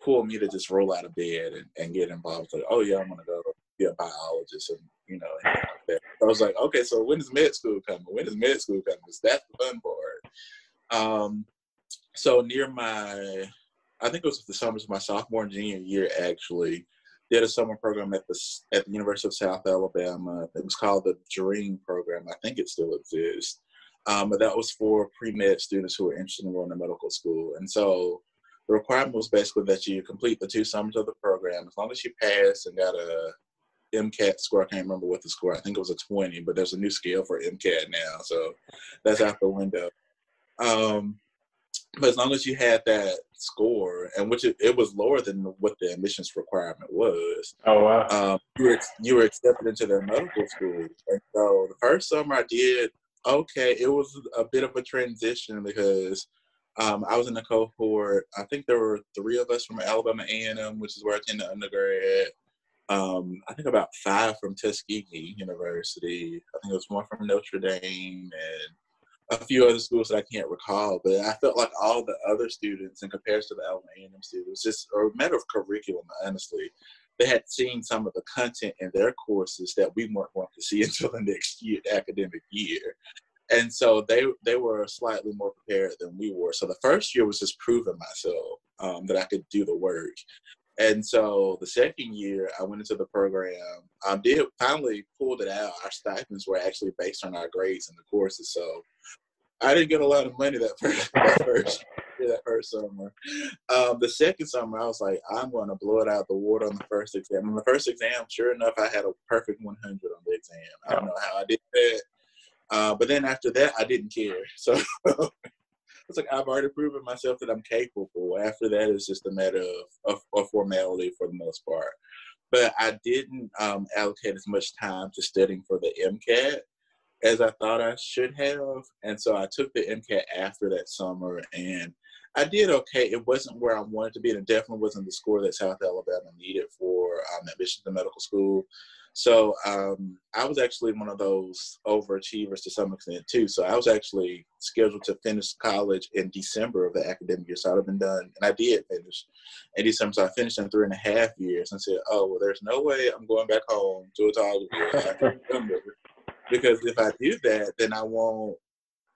pulled me to just roll out of bed and, and get involved. Like, oh yeah, I'm gonna go be a biologist and you know, like that. I was like, okay, so when is med school coming? When is med school coming? Because that's the fun part. Um, so near my, I think it was the summers of my sophomore and junior year actually, did a summer program at the at the University of South Alabama. It was called the Dream Program. I think it still exists. Um, but that was for pre-med students who were interested in going to medical school. And so the requirement was basically that you complete the two summers of the program. As long as you passed and got a MCAT score, I can't remember what the score. I think it was a 20, but there's a new scale for MCAT now, so that's out the window. Um, but as long as you had that score, and which it, it, was lower than what the admissions requirement was. Oh wow! Um, you were you were accepted into their medical school, and so the first summer I did okay. It was a bit of a transition because um, I was in a cohort. I think there were three of us from Alabama A&M, which is where I attended undergrad. Um, I think about five from Tuskegee University. I think it was one from Notre Dame and a few other schools that I can't recall. But I felt like all the other students, in comparison to the Alabama A&M students, just a matter of curriculum, honestly. They had seen some of the content in their courses that we weren't going to see until the next year, academic year and so they they were slightly more prepared than we were. So the first year was just proving myself um, that I could do the work. And so the second year, I went into the program. I um, did finally pulled it out. Our stipends were actually based on our grades in the courses, so I didn't get a lot of money that first that first, that first summer. Um, the second summer, I was like, I'm going to blow it out the water on the first exam. On the first exam, sure enough, I had a perfect 100 on the exam. I don't know how I did that. Uh, but then after that, I didn't care. So it's like I've already proven myself that I'm capable. After that, it's just a matter of, of, of formality for the most part. But I didn't um, allocate as much time to studying for the MCAT as I thought I should have. And so I took the MCAT after that summer and I did okay. It wasn't where I wanted to be, and it definitely wasn't the score that South Alabama needed for um, admission to medical school. So um, I was actually one of those overachievers to some extent too. So I was actually scheduled to finish college in December of the academic year. So I'd have been done, and I did finish in December. So I finished in three and a half years, and said, "Oh well, there's no way I'm going back home to a college after December, because if I do that, then I won't.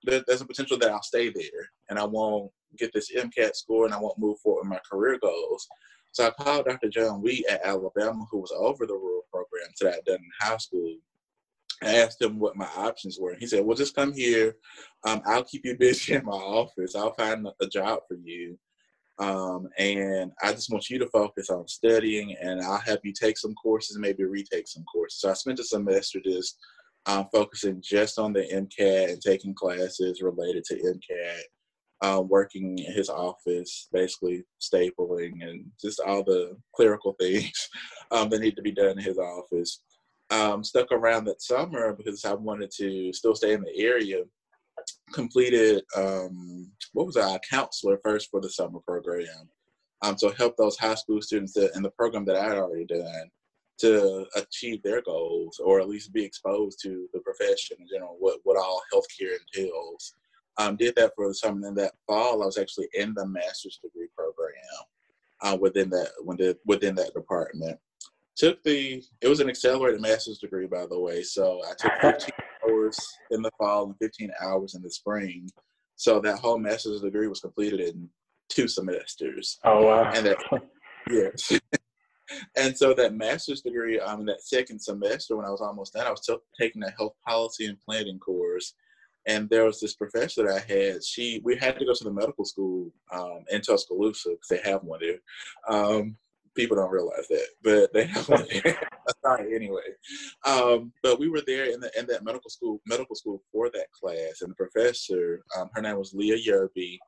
There, there's a potential that I'll stay there, and I won't get this MCAT score, and I won't move forward in my career goals." So I called Dr. John Wheat at Alabama, who was over the rural programs that I'd done in high school. I asked him what my options were. He said, Well, just come here. Um, I'll keep you busy in my office. I'll find a job for you. Um, and I just want you to focus on studying, and I'll have you take some courses, maybe retake some courses. So I spent a semester just um, focusing just on the MCAT and taking classes related to MCAT uh, working in his office, basically stapling and just all the clerical things um, that need to be done in his office. Um, stuck around that summer because I wanted to still stay in the area. Completed um, what was I, a counselor first for the summer program. Um, so help those high school students that, in the program that I had already done to achieve their goals or at least be exposed to the profession in general, what, what all healthcare entails um, did that for the summer. And that fall, I was actually in the master's degree program uh, within that within that department. Took the it was an accelerated master's degree, by the way. So I took 15 hours in the fall and 15 hours in the spring. So that whole master's degree was completed in two semesters. Oh wow! And that yes. and so that master's degree, um, that second semester when I was almost done, I was t- taking a health policy and planning course and there was this professor that I had. She we had to go to the medical school um, in Tuscaloosa because they have one there. Um, people don't realize that, but they have one there. Sorry, anyway. Um, but we were there in the in that medical school medical school for that class, and the professor, um, her name was Leah Yerby.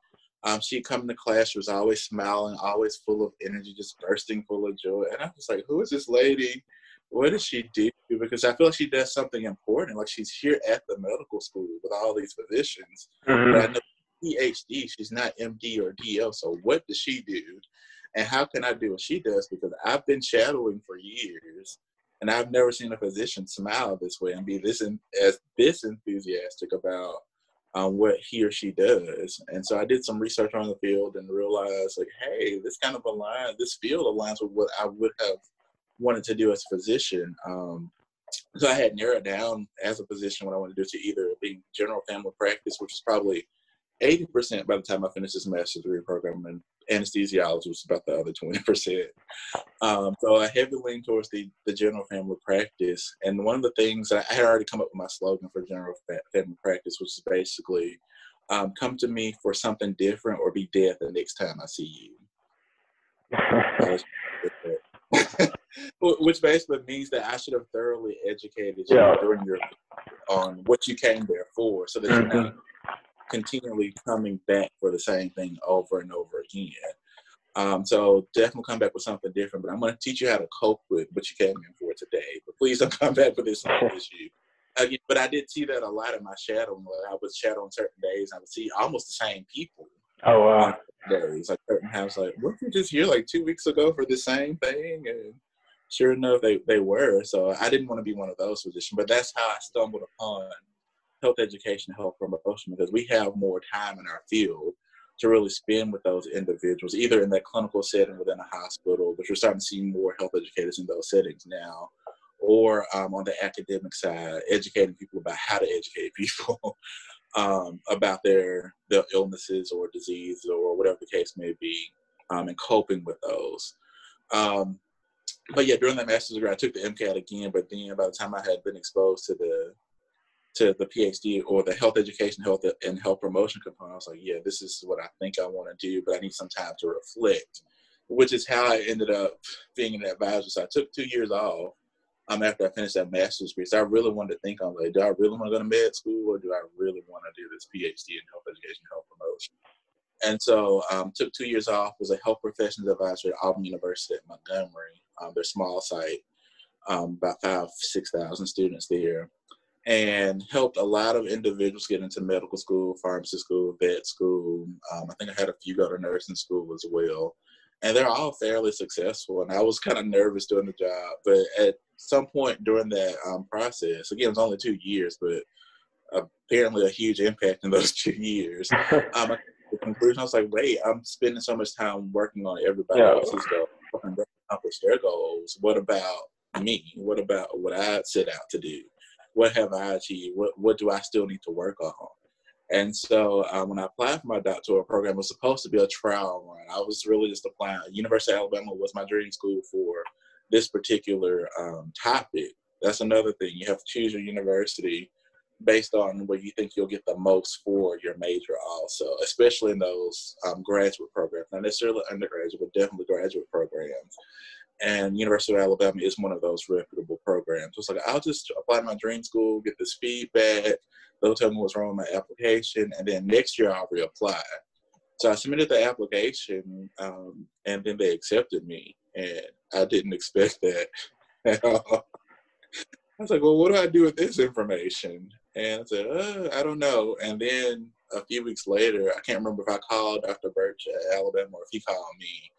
Um, she'd come to class, she was always smiling, always full of energy, just bursting full of joy. And I was like, who is this lady? What does she do? Because I feel like she does something important. Like she's here at the medical school with all these physicians. Mm-hmm. But I know PhD, she's not MD or DO. So what does she do? And how can I do what she does? Because I've been shadowing for years and I've never seen a physician smile this way and be this in, as this enthusiastic about um, what he or she does. And so I did some research on the field and realized like, hey, this kind of aligns, this field aligns with what I would have wanted to do as a physician. Um, so I had narrowed down as a physician what I wanted to do to either be general family practice, which is probably 80% by the time I finished this master's degree program, and anesthesiology was about the other 20%. Um, so I heavily leaned towards the, the general family practice. And one of the things I had already come up with my slogan for general family practice, which is basically um, come to me for something different or be dead the next time I see you. which basically means that I should have thoroughly educated you yeah. during your on what you came there for, so that mm-hmm. you're not continually coming back for the same thing over and over again. Um, so definitely come back with something different. But I'm going to teach you how to cope with what you came in for today. But please don't come back with this issue. Again, but I did see that a lot in my shadowing. Like I was shadowing certain days. I would see almost the same people. Oh wow! Days like certain times, like weren't you just here like two weeks ago for the same thing? And sure enough, they they were. So I didn't want to be one of those positions. But that's how I stumbled upon health education, health promotion, because we have more time in our field to really spend with those individuals, either in that clinical setting within a hospital, which we're starting to see more health educators in those settings now, or um, on the academic side, educating people about how to educate people um, about their their illnesses or disease or whatever the case may be, um, and coping with those. Um, but yeah, during that master's degree, I took the MCAT again. But then by the time I had been exposed to the to the PhD or the health education, health and health promotion component, I was like, yeah, this is what I think I want to do, but I need some time to reflect, which is how I ended up being an advisor. So I took two years off um, after I finished that master's degree. So I really wanted to think on like, do I really want to go to med school or do I really want to do this PhD in health education, health promotion? And so um, took two years off, was a health professions advisor at Auburn University at Montgomery, um, their small site, um, about five, 6,000 students there and helped a lot of individuals get into medical school, pharmacy school, vet school. Um, I think I had a few go to nursing school as well. And they're all fairly successful. And I was kind of nervous doing the job. But at some point during that um, process, again, it was only two years, but apparently a huge impact in those two years. Um, the conclusion, I was like, wait, I'm spending so much time working on everybody yeah. else's goals, accomplish their goals. What about me? What about what I set out to do? What have I achieved? What what do I still need to work on? And so uh, when I applied for my doctoral program, it was supposed to be a trial run. I was really just applying. University of Alabama was my dream school for this particular um, topic. That's another thing. You have to choose your university based on where you think you'll get the most for your major also, especially in those um, graduate programs. Not necessarily undergraduate, but definitely graduate programs and University of Alabama is one of those reputable programs. It's like I'll just apply to my dream school, get this feedback. They'll tell me what's wrong with my application, and then next year I'll reapply. So I submitted the application, um, and then they accepted me, and I didn't expect that at all. I was like, "Well, what do I do with this information?" And I said, uh, "I don't know." And then a few weeks later, I can't remember if I called Dr. Birch at Alabama or if he called me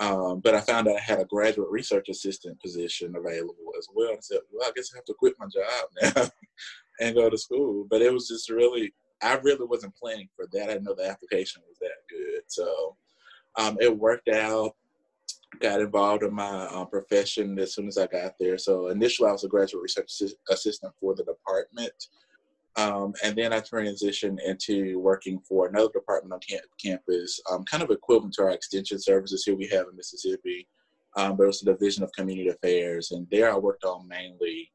um, but I found out I had a graduate research assistant position available as well. I said, well, I guess I have to quit my job now and go to school. But it was just really, I really wasn't planning for that. I didn't know the application was that good. So um, it worked out. Got involved in my um, profession as soon as I got there. So initially, I was a graduate research assistant for the department. Um, and then I transitioned into working for another department on camp- campus, um, kind of equivalent to our extension services here we have in Mississippi. Um, but it was the Division of Community Affairs. And there I worked on mainly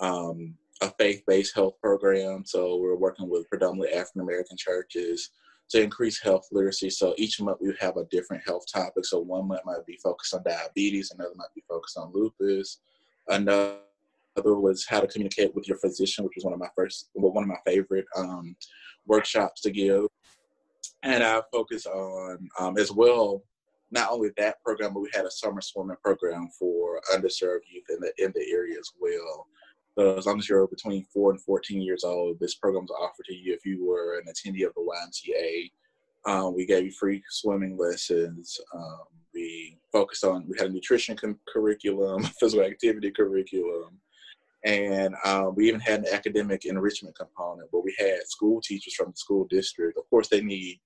um, a faith based health program. So we're working with predominantly African American churches to increase health literacy. So each month we have a different health topic. So one month might be focused on diabetes, another might be focused on lupus, another other was how to communicate with your physician, which was one of my first, well, one of my favorite um, workshops to give. and I focused on um, as well. Not only that program, but we had a summer swimming program for underserved youth in the in the area as well. So as long as you're between four and 14 years old, this program is offered to you if you were an attendee of the YMCA. Um, we gave you free swimming lessons. Um, we focused on, we had a nutrition curriculum, physical activity curriculum, and um, we even had an academic enrichment component where we had school teachers from the school district. Of course, they need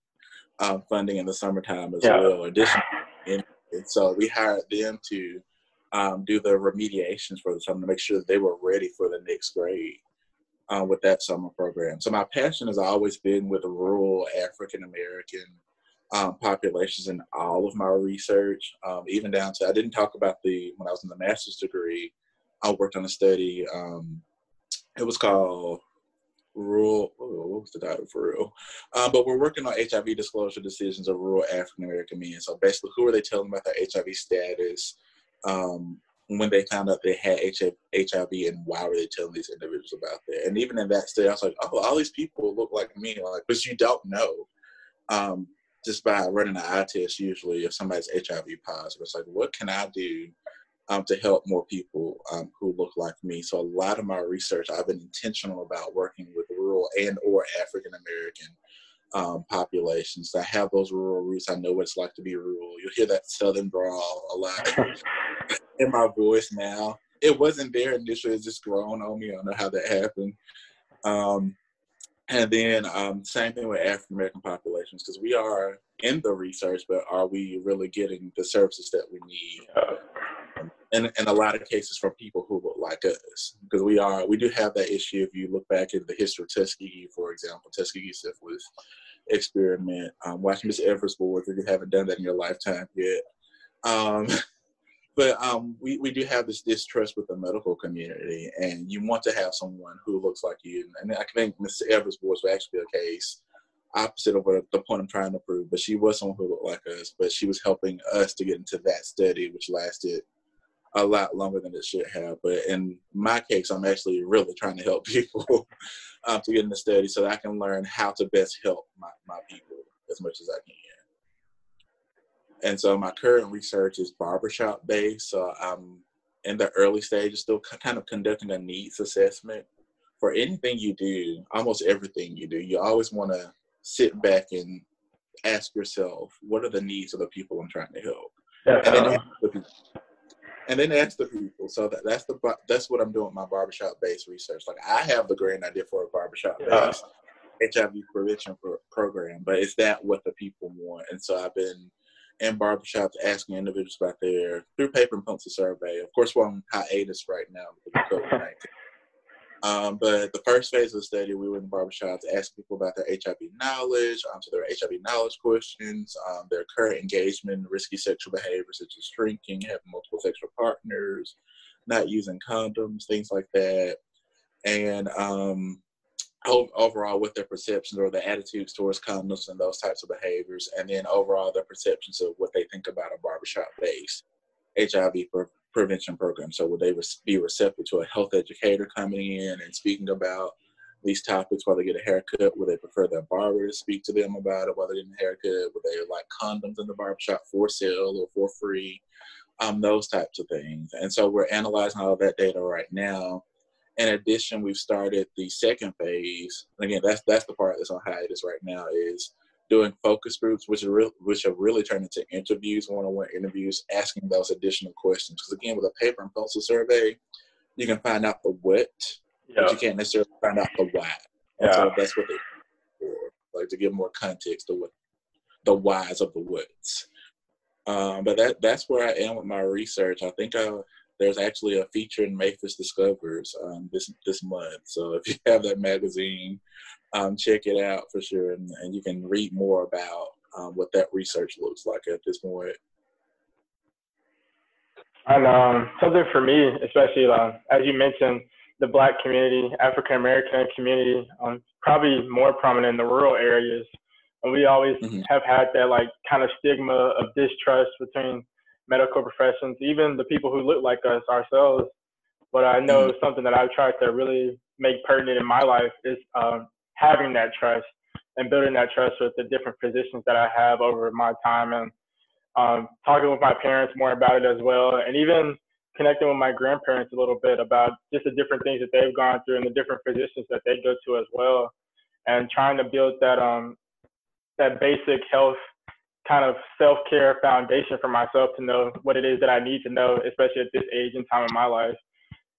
um, funding in the summertime as yeah. well. Additionally, and so we hired them to um, do the remediations for the summer to make sure that they were ready for the next grade uh, with that summer program. So my passion has always been with rural African American um, populations in all of my research, um, even down to I didn't talk about the when I was in the master's degree. I worked on a study. Um, it was called rural. Oh, what was the title for real? Um, but we're working on HIV disclosure decisions of rural African American men. So basically, who are they telling about their HIV status? Um, when they found out they had HIV, and why were they telling these individuals about that? And even in that state, I was like, oh, all these people look like me, like, but you don't know. Um, just by running an eye test, usually if somebody's HIV positive, it's like, what can I do um, to help more people um, who look like me? So a lot of my research, I've been intentional about working with rural and or African American um, populations. I have those rural roots. I know what it's like to be rural. You'll hear that southern drawl a lot in my voice now. It wasn't there initially. It's just grown on me. I don't know how that happened. Um, and then um, same thing with African American populations because we are in the research, but are we really getting the services that we need? In, in a lot of cases from people who look like us because we are we do have that issue if you look back at the history of Tuskegee for example Tuskegee syphilis experiment um, watching Miss Evers' Boys if you haven't done that in your lifetime yet um, but um, we, we do have this distrust with the medical community, and you want to have someone who looks like you. And I think Mrs. Evers was actually a case opposite of what the point I'm trying to prove, but she was someone who looked like us, but she was helping us to get into that study, which lasted a lot longer than it should have. But in my case, I'm actually really trying to help people um, to get in the study so that I can learn how to best help my, my people as much as I can. And so my current research is barbershop based. So I'm in the early stages, still kind of conducting a needs assessment for anything you do, almost everything you do. You always want to sit back and ask yourself, what are the needs of the people I'm trying to help? Yeah. And, then the and then ask the people. So that, that's the that's what I'm doing with my barbershop based research. Like I have the grand idea for a barbershop based yeah. HIV prevention pro- program, but is that what the people want? And so I've been in barbershops asking individuals about their through paper and pencil survey. Of course, we're on hiatus right now because of COVID 19. Um, but the first phase of the study, we were in barbershops asking people about their HIV knowledge, um, so their HIV knowledge questions, um, their current engagement, risky sexual behavior such as drinking, having multiple sexual partners, not using condoms, things like that. And um, overall what their perceptions or their attitudes towards condoms and those types of behaviors, and then overall their perceptions of what they think about a barbershop-based HIV pre- prevention program. So would they be receptive to a health educator coming in and speaking about these topics while they get a haircut? Would they prefer their barber to speak to them about it while they're getting a haircut? Would they like condoms in the barbershop for sale or for free? Um, those types of things. And so we're analyzing all that data right now in addition, we've started the second phase. And again, that's that's the part that's on hiatus right now is doing focus groups, which are real, which have really turned into interviews, one-on-one interviews, asking those additional questions. Because again, with a paper and pencil survey, you can find out the what, yeah. but you can't necessarily find out the why. And yeah. so that's what they for, like to give more context to what the whys of the whats. Um, but that that's where I am with my research. I think I there's actually a feature in MAFES Discovers um, this this month. So if you have that magazine, um, check it out for sure, and, and you can read more about um, what that research looks like at this point. And um, something for me, especially uh, as you mentioned, the Black community, African American community, um, probably more prominent in the rural areas. And we always mm-hmm. have had that like kind of stigma of distrust between medical professions, even the people who look like us ourselves. But I know mm-hmm. something that I've tried to really make pertinent in my life is um, having that trust. and building that trust with the different physicians that I have over my time and um, talking with my parents more about it as well, and even connecting with my grandparents a little bit about just the different things that they've gone through and the different physicians that they go to as well, and trying to build that um that basic health kind of self-care foundation for myself to know what it is that I need to know, especially at this age and time in my life,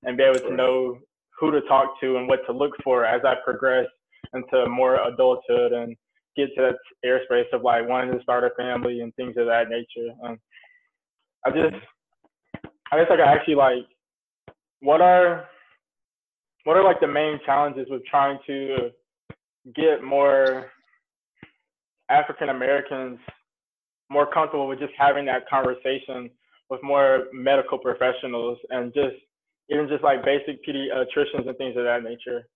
and be able to know who to talk to and what to look for as I progress into more adulthood and get to that airspace of like wanting to start a family and things of that nature. And I just, I guess I I actually like, what are, what are like the main challenges with trying to get more African Americans more comfortable with just having that conversation with more medical professionals and just even just like basic pediatricians and things of that nature.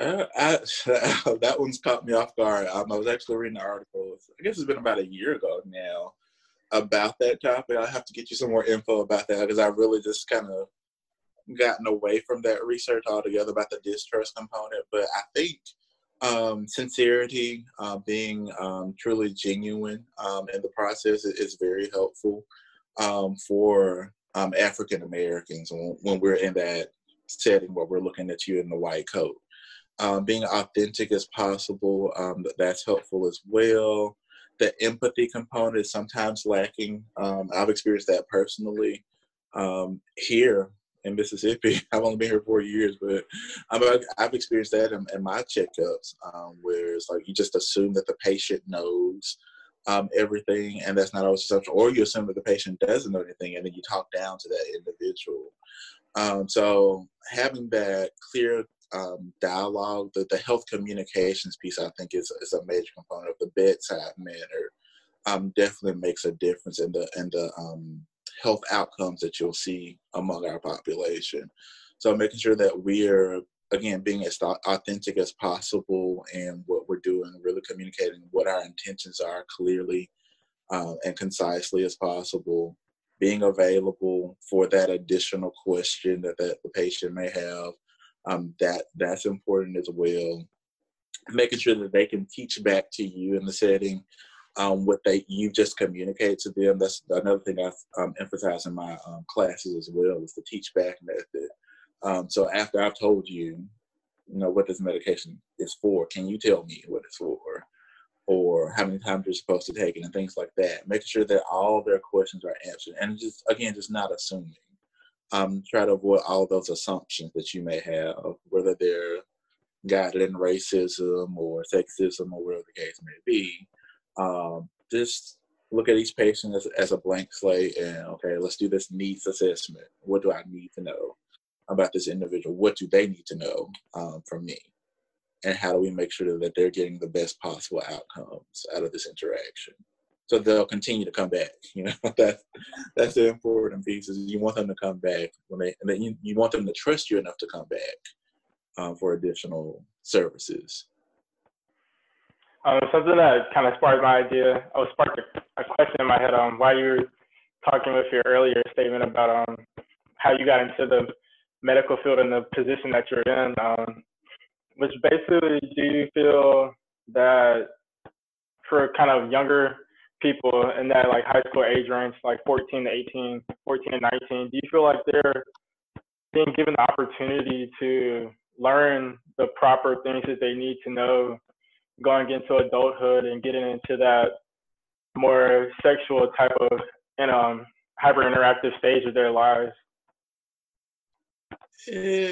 Uh, I, that one's caught me off guard. Um, I was actually reading an article. I guess it's been about a year ago now about that topic. I have to get you some more info about that because I really just kind of gotten away from that research altogether about the distrust component. But I think um, sincerity, uh, being um, truly genuine um, in the process is very helpful um, for um, African Americans when, when, we're in that setting where we're looking at you in the white coat. Um, being authentic as possible, that's helpful as well. The empathy component is sometimes lacking. I've experienced that personally here in Mississippi. I've only been here four years, but i have experienced that in, in my checkups, um, where it's like you just assume that the patient knows um, everything, and that's not always assumption, or you assume that the patient doesn't know anything, and then you talk down to that individual. Um, so having that clear um, dialogue, the, the health communications piece, I think is, is a major component of the bedside manner. Um, definitely makes a difference in the in the um, health outcomes that you'll see among our population. So making sure that we're again being as authentic as possible and what we're doing, really communicating what our intentions are clearly uh, and concisely as possible. Being available for that additional question that, that the patient may have, um, that that's important as well. Making sure that they can teach back to you in the setting um, what they you just communicate to them. That's another thing I've um, emphasized in my um, classes as well is the teach back method. Um, so after I've told you, you know, what this medication is for, can you tell me what it's for? Or how many times you're supposed to take it and things like that. Making sure that all their questions are answered and just again just not assuming. Um, try to avoid all those assumptions that you may have, whether they're guided in racism or sexism or whatever the case may be um, just look at each patient as, as a blank slate and okay, let's do this needs assessment. What do I need to know about this individual? What do they need to know um, from me? And how do we make sure that they're getting the best possible outcomes out of this interaction? So they'll continue to come back. You know, that's that's the important piece. Is you want them to come back when they, and then you, you want them to trust you enough to come back um, for additional services. Um, something that kind of sparked my idea, oh, sparked a, a question in my head on um, why you were talking with your earlier statement about um, how you got into the medical field and the position that you're in. Um, which basically, do you feel that for kind of younger people in that like high school age range, like 14 to 18, 14 to 19, do you feel like they're being given the opportunity to learn the proper things that they need to know going into adulthood and getting into that more sexual type of you know hyper interactive stage of their lives? Yeah,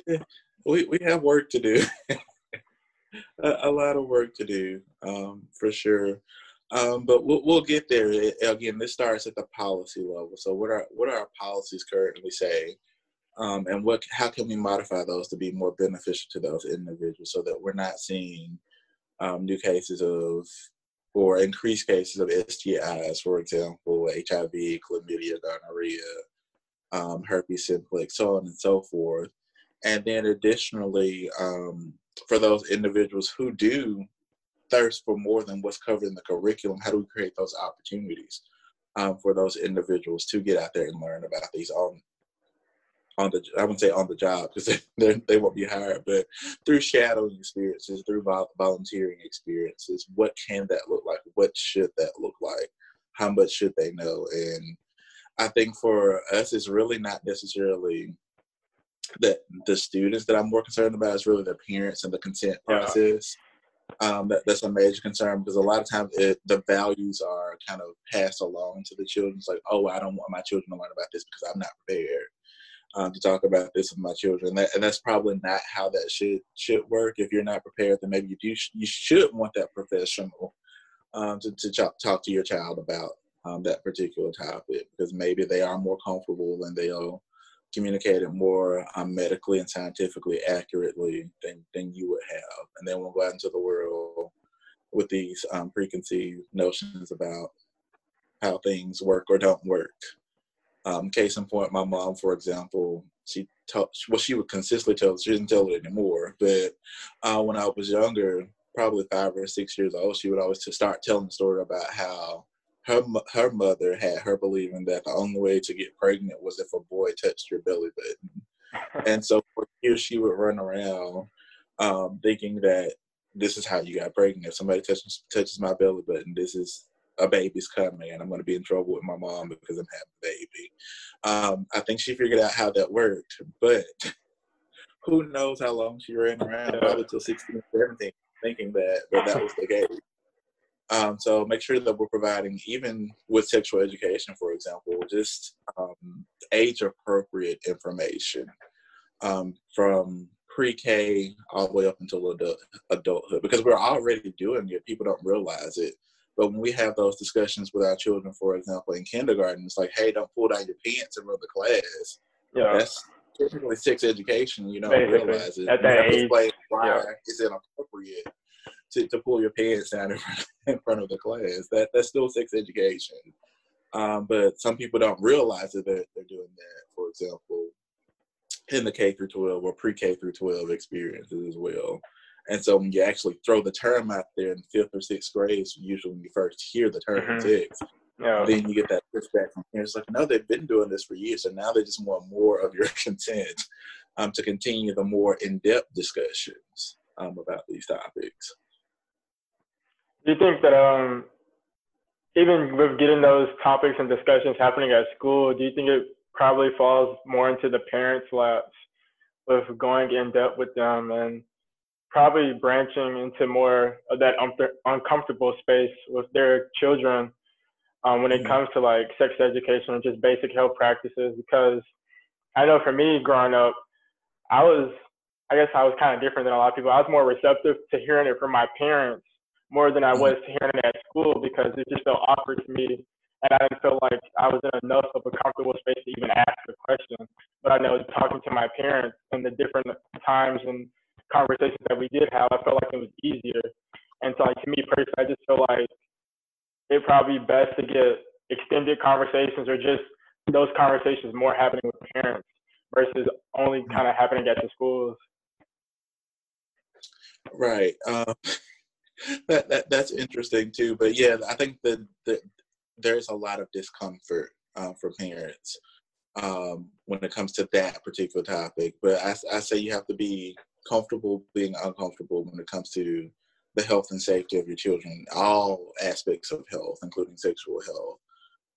we we have work to do. a, a, lot of work to do, um, for sure. Um, but we'll we'll get there. Again, this starts at the policy level. So what are what are our policies currently saying? Um, and what how can we modify those to be more beneficial to those individuals so that we're not seeing um, new cases of or increased cases of STIs, for example, HIV, chlamydia, gonorrhea, um, herpes simplex, so on and so forth. And then additionally, um, for those individuals who do thirst for more than what's covered in the curriculum, how do we create those opportunities um, for those individuals to get out there and learn about these on on the I wouldn't say on the job because they they won't be hired, but through shadowing experiences, through volunteering experiences, what can that look like? What should that look like? How much should they know? And I think for us, it's really not necessarily that the students that I'm more concerned about is really the parents and the consent process. Yeah. Um, that, that's a major concern because a lot of times it, the values are kind of passed along to the children. It's like, oh, I don't want my children to learn about this because I'm not prepared um, to talk about this with my children. That, and that's probably not how that should should work. If you're not prepared, then maybe you do you should want that professional um, to to talk, talk to your child about um, that particular topic because maybe they are more comfortable and they'll communicate it more um, medically and scientifically accurately than, than you would have. And then we'll go out into the world with these um, preconceived notions about how things work or don't work. Um, case in point, my mom, for example, she taught, well, she would consistently tell, she doesn't tell it anymore, but uh, when I was younger, probably five or six years old, she would always start telling the story about how her her mother had her believing that the only way to get pregnant was if a boy touched your belly button, and so for years she would run around um, thinking that this is how you got pregnant. If somebody touches touches my belly button, this is a baby's coming, and I'm going to be in trouble with my mom because I'm having a baby. Um, I think she figured out how that worked, but who knows how long she ran around, probably till 16, 17, thinking that that, that was the case. Um, so make sure that we're providing, even with sexual education, for example, just um, age appropriate information um, from pre-K all the way up until adult, adulthood, because we're already doing it. People don't realize it. But when we have those discussions with our children, for example, in kindergarten, it's like, hey, don't pull down your pants in front of the class. Yeah. That's typically sex education. You don't Basically, realize it. At that age, why yeah. is it appropriate to, to pull your pants down in front, in front of the class. That that's still sex education. Um, but some people don't realize that they're, they're doing that. For example, in the K through 12 or pre K through 12 experiences as well. And so when you actually throw the term out there in fifth or sixth grade, usually when you first hear the term mm-hmm. sex, yeah. then you get that pushback from parents like, no, they've been doing this for years, and now they just want more of your content um, to continue the more in-depth discussions um, about these topics do you think that um, even with getting those topics and discussions happening at school, do you think it probably falls more into the parents' laps with going in depth with them and probably branching into more of that um, uncomfortable space with their children um, when it mm-hmm. comes to like sex education and just basic health practices? Because I know for me growing up, I was, I guess I was kind of different than a lot of people. I was more receptive to hearing it from my parents more than I was hearing it at school because it just felt awkward to me. And I didn't feel like I was in enough of a comfortable space to even ask a question. But I know talking to my parents and the different times and conversations that we did have, I felt like it was easier. And so, like, to me personally, I just feel like it'd probably be best to get extended conversations or just those conversations more happening with parents versus only kind of happening at the schools. Right. Um, that, that that's interesting too. But yeah, I think that, that there's a lot of discomfort uh, for parents um, when it comes to that particular topic. But I, I say you have to be comfortable being uncomfortable when it comes to the health and safety of your children, all aspects of health, including sexual health.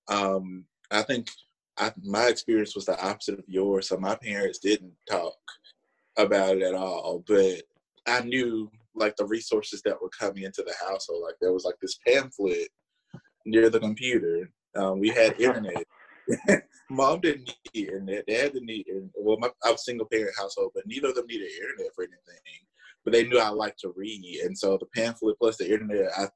Um, I think I, my experience was the opposite of yours. So my parents didn't talk about it at all, but I knew like the resources that were coming into the household. Like there was like this pamphlet near the computer. Um, we had internet. Mom didn't need internet. Dad didn't need internet. Well, my, I was single parent household, but neither of them needed internet for anything. But they knew I liked to read, and so the pamphlet plus the internet, I,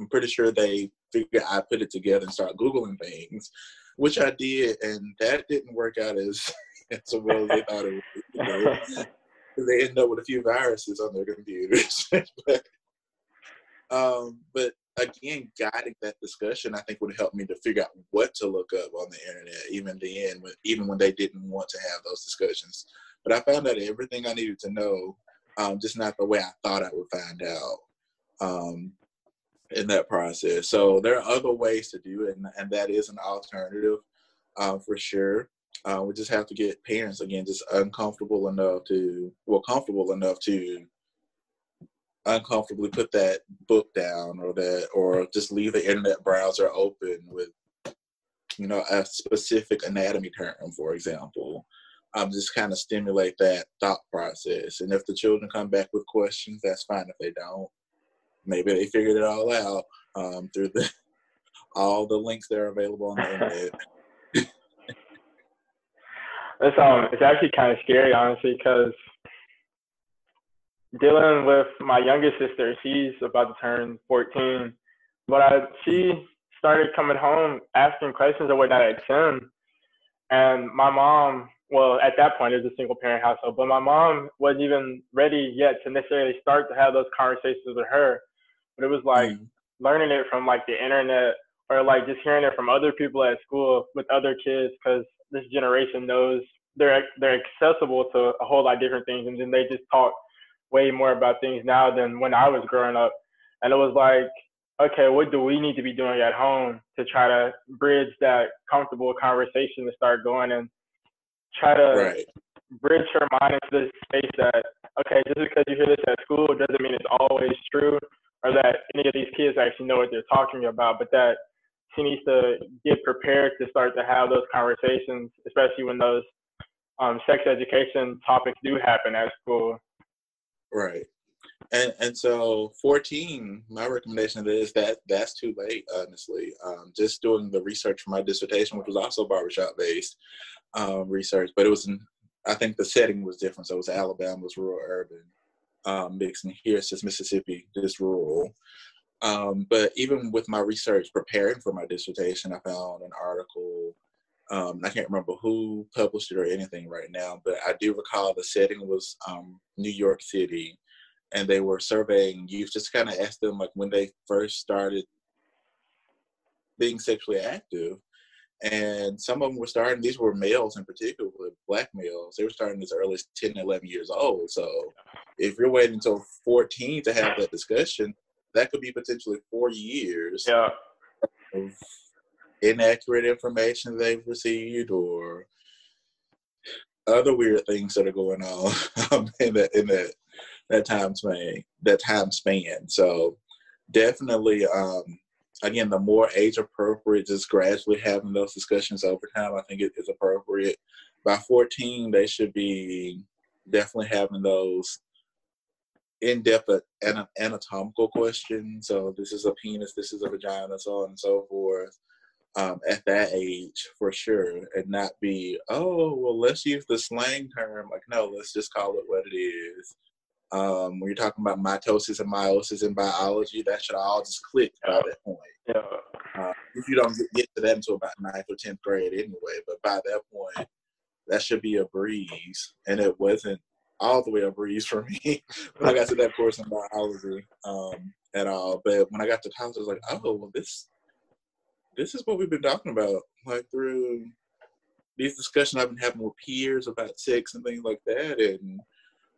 I'm pretty sure they figured I put it together and started googling things, which I did, and that didn't work out as as well as they thought it would. You know? they end up with a few viruses on their computers. but, um, but again, guiding that discussion, I think would help me to figure out what to look up on the internet, even then, even when they didn't want to have those discussions. But I found out everything I needed to know, um, just not the way I thought I would find out um, in that process. So there are other ways to do it, and, and that is an alternative uh, for sure. Uh, we just have to get parents again just uncomfortable enough to well comfortable enough to uncomfortably put that book down or that or just leave the internet browser open with you know a specific anatomy term for example. Um, just kind of stimulate that thought process. And if the children come back with questions that's fine. If they don't maybe they figured it all out um, through the all the links that are available on the internet it's um it's actually kind of scary honestly because dealing with my youngest sister. She's about to turn 14, but I, she started coming home asking questions or whatnot at 10. And my mom, well, at that point, it was a single parent household, but my mom wasn't even ready yet to necessarily start to have those conversations with her. But it was like mm. learning it from like the internet or like just hearing it from other people at school with other kids because this generation knows they're they're accessible to a whole lot of different things and then they just talk way more about things now than when I was growing up. And it was like, okay, what do we need to be doing at home to try to bridge that comfortable conversation to start going and try to right. bridge her mind into this space that, okay, just because you hear this at school doesn't mean it's always true or that any of these kids actually know what they're talking about, but that she needs to get prepared to start to have those conversations, especially when those um, sex education topics do happen at school. Right. And and so 14, my recommendation is that that's too late, honestly. Um, just doing the research for my dissertation, which was also barbershop based um, research, but it was, in, I think the setting was different. So it was Alabama, was rural urban um, mixed, and here it's just Mississippi, just rural. Um, but even with my research preparing for my dissertation, I found an article um, I can't remember who published it or anything right now, but I do recall the setting was um, New York City, and they were surveying youth, just kind of asked them like when they first started being sexually active, and some of them were starting. These were males in particular, black males. They were starting as early as 10, 11 years old. So if you're waiting until 14 to have that discussion, that could be potentially four years. Yeah. Of, inaccurate information they've received or other weird things that are going on um, in that in that that time span that time span. So definitely, um, again, the more age appropriate, just gradually having those discussions over time, I think it is appropriate. By 14, they should be definitely having those in-depth anatomical questions. So this is a penis, this is a vagina, so on and so forth um, at that age for sure and not be oh well let's use the slang term like no let's just call it what it is um, when you're talking about mitosis and meiosis in biology that should all just click by that point yeah. Uh, if you don't get to that until about ninth or 10th grade anyway but by that point that should be a breeze and it wasn't all the way a breeze for me when I got to that course in biology um, at all. But when I got to college, I was like, oh, well, this this is what we've been talking about, like through these discussions I've been having with peers about sex and things like that, and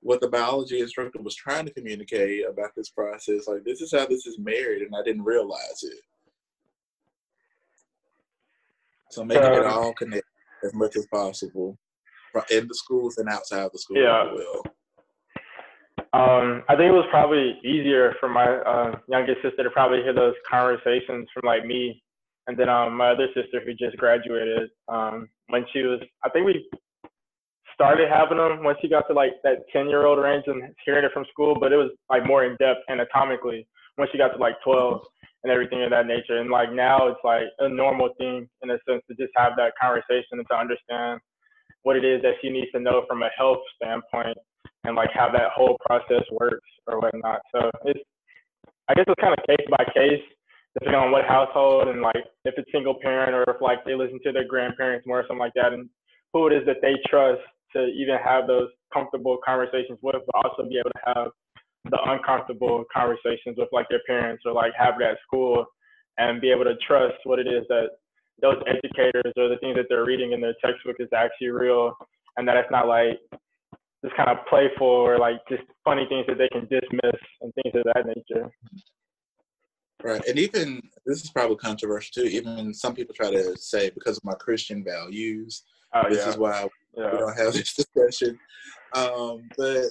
what the biology instructor was trying to communicate about this process. Like, this is how this is married, and I didn't realize it. So making um, it all connect as much as possible in the schools and outside of the schools yeah. well. Um, I think it was probably easier for my uh, youngest sister to probably hear those conversations from like me and then um, my other sister who just graduated, um, when she was, I think we started having them when she got to like that 10 year old range and hearing it from school, but it was like more in depth anatomically when she got to like 12 and everything of that nature. And like now it's like a normal thing in a sense to just have that conversation and to understand what it is that she needs to know from a health standpoint and like how that whole process works or whatnot. So it's, I guess it's kind of case by case depending on what household and like if it's single parent or if like they listen to their grandparents more or something like that and who it is that they trust to even have those comfortable conversations with, but also be able to have the uncomfortable conversations with like their parents or like have it at school and be able to trust what it is that those educators or the things that they're reading in their textbook is actually real and that it's not like just kind of playful or like just funny things that they can dismiss and things of that nature. Right. And even this is probably controversial too. Even some people try to say because of my Christian values, Oh, this yeah. is why yeah. we don't have this discussion. Um, but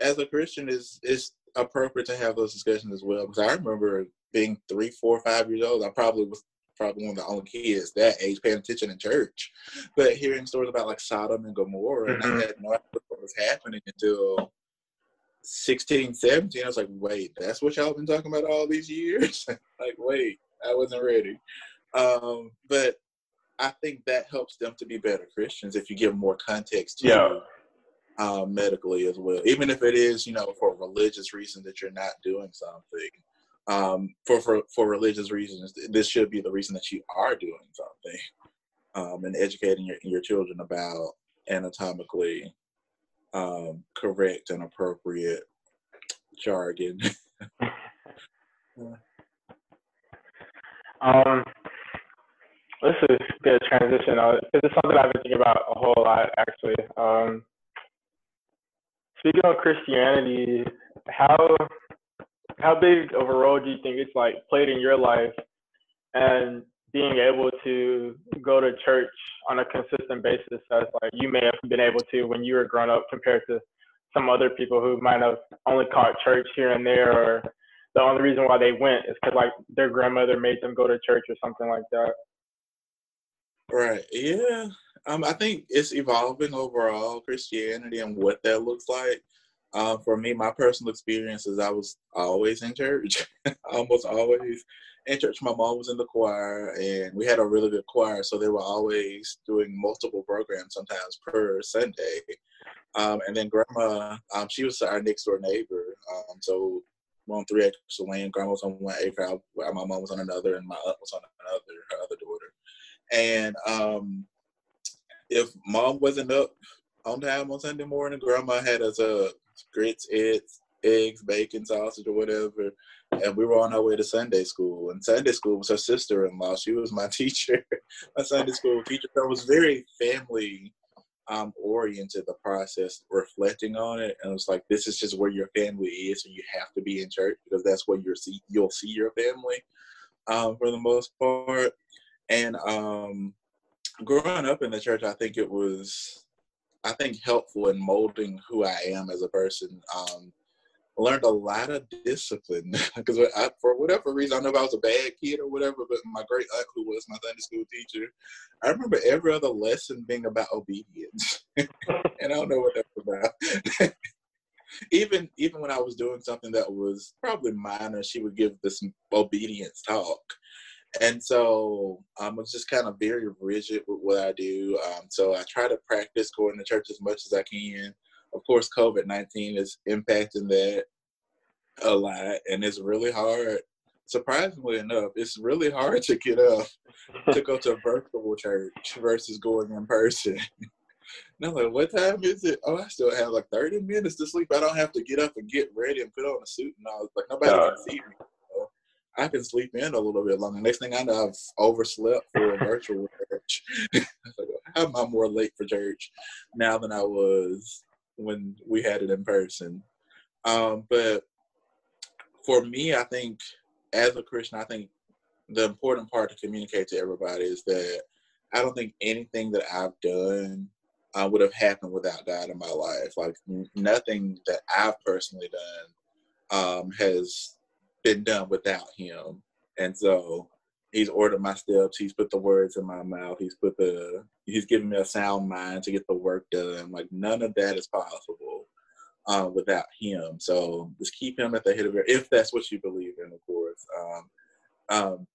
as a Christian, it's it's appropriate to have those discussions as well. Because I remember being three, four, five years old. I probably was probably one of the only kids that age paying attention in church. But hearing stories about like Sodom and Gomorrah, and Mhm. I had no idea what was happening until 16, 17. I was like, wait, that's what y'all been talking about all these years? like, wait, I wasn't ready. Um, but I think that helps them to be better Christians if you give more context to Yeah. um, medically as well, even if it is, you know, for religious reasons that you're not doing something. Um, for, for for religious reasons, this should be the reason that you are doing something, um, and educating your your children about anatomically um, correct and appropriate jargon. Um, this is a good transition. Uh, this is something I've been thinking about a whole lot, actually. Um, speaking of Christianity, how how big of a role do you think it's like played in your life, and being able to go to church on a consistent basis, as like you may have been able to when you were growing up, compared to some other people who might have only caught church here and there, or the only reason why they went is because like their grandmother made them go to church or something like that. Right. Yeah. Um, I think it's evolving overall Christianity and what that looks like. Uh, for me, my personal experience is I was always in church, almost always in church. My mom was in the choir, and we had a really good choir, so they were always doing multiple programs, sometimes per Sunday. Um, and then grandma, um, she was our next door neighbor. Um, so on three acres of land. Grandma was on one acre. My mom was on another, and my aunt was on another. Her other daughter. And um, if mom wasn't up on time on Sunday morning, grandma had us uh, grits, eggs, eggs, bacon, sausage, or whatever. And we were on our way to Sunday school. And Sunday school was her sister in law. She was my teacher, my Sunday school teacher. So it was very family um, oriented, the process, reflecting on it. And it was like, this is just where your family is. And you have to be in church because that's where you're see, you'll see your family um, for the most part. And um, growing up in the church, I think it was, I think, helpful in molding who I am as a person. Um, learned a lot of discipline because for whatever reason, I know if I was a bad kid or whatever, but my great aunt, who was my Sunday school teacher, I remember every other lesson being about obedience, and I don't know what that was about. even even when I was doing something that was probably minor, she would give this obedience talk. And so um, I was just kind of very rigid with what I do. Um, so I try to practice going to church as much as I can. Of course, COVID 19 is impacting that a lot, and it's really hard. Surprisingly enough, it's really hard to get up to go to a virtual church versus going in person. And I'm like, what time is it? Oh, I still have like 30 minutes to sleep. I don't have to get up and get ready and put on a suit and all. Like, nobody Yeah. can see me. I can sleep in a little bit longer. Next thing I know, I've overslept for a virtual church. Like, How am I more late for church now than I was when we had it in person? Um, but for me, I think as a Christian, I think the important part to communicate to everybody is that I don't think anything that I've done uh, would have happened without God in my life. Like nothing that I've personally done um, has been done without Him. And so He's ordered my steps. He's put the words in my mouth. He's put the. He's given me a sound mind to get the work done. Like none of that is possible uh, without Him. So just keep Him at the head of your. If that's what you believe in, of course. Um, um,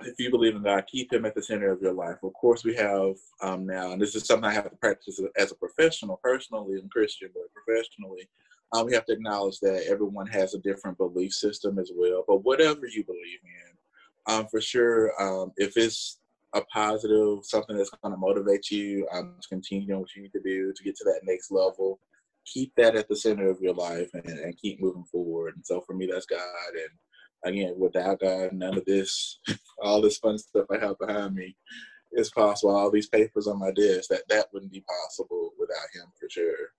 if you believe in God, keep Him at the center of your life. Of course, we have um, now, and this is something I have to practice as a professional, personally and Christian, but professionally, um, we have to acknowledge that everyone has a different belief system as well. But whatever you believe in, um, for sure, um, if it's a positive, something that's going to motivate you um, to continue what you need to do to get to that next level, keep that at the center of your life and, and keep moving forward. And so for me, that's God. And again, without God, none of this, all this fun stuff I have behind me is possible. All these papers on my desk, that that wouldn't be possible without Him for sure.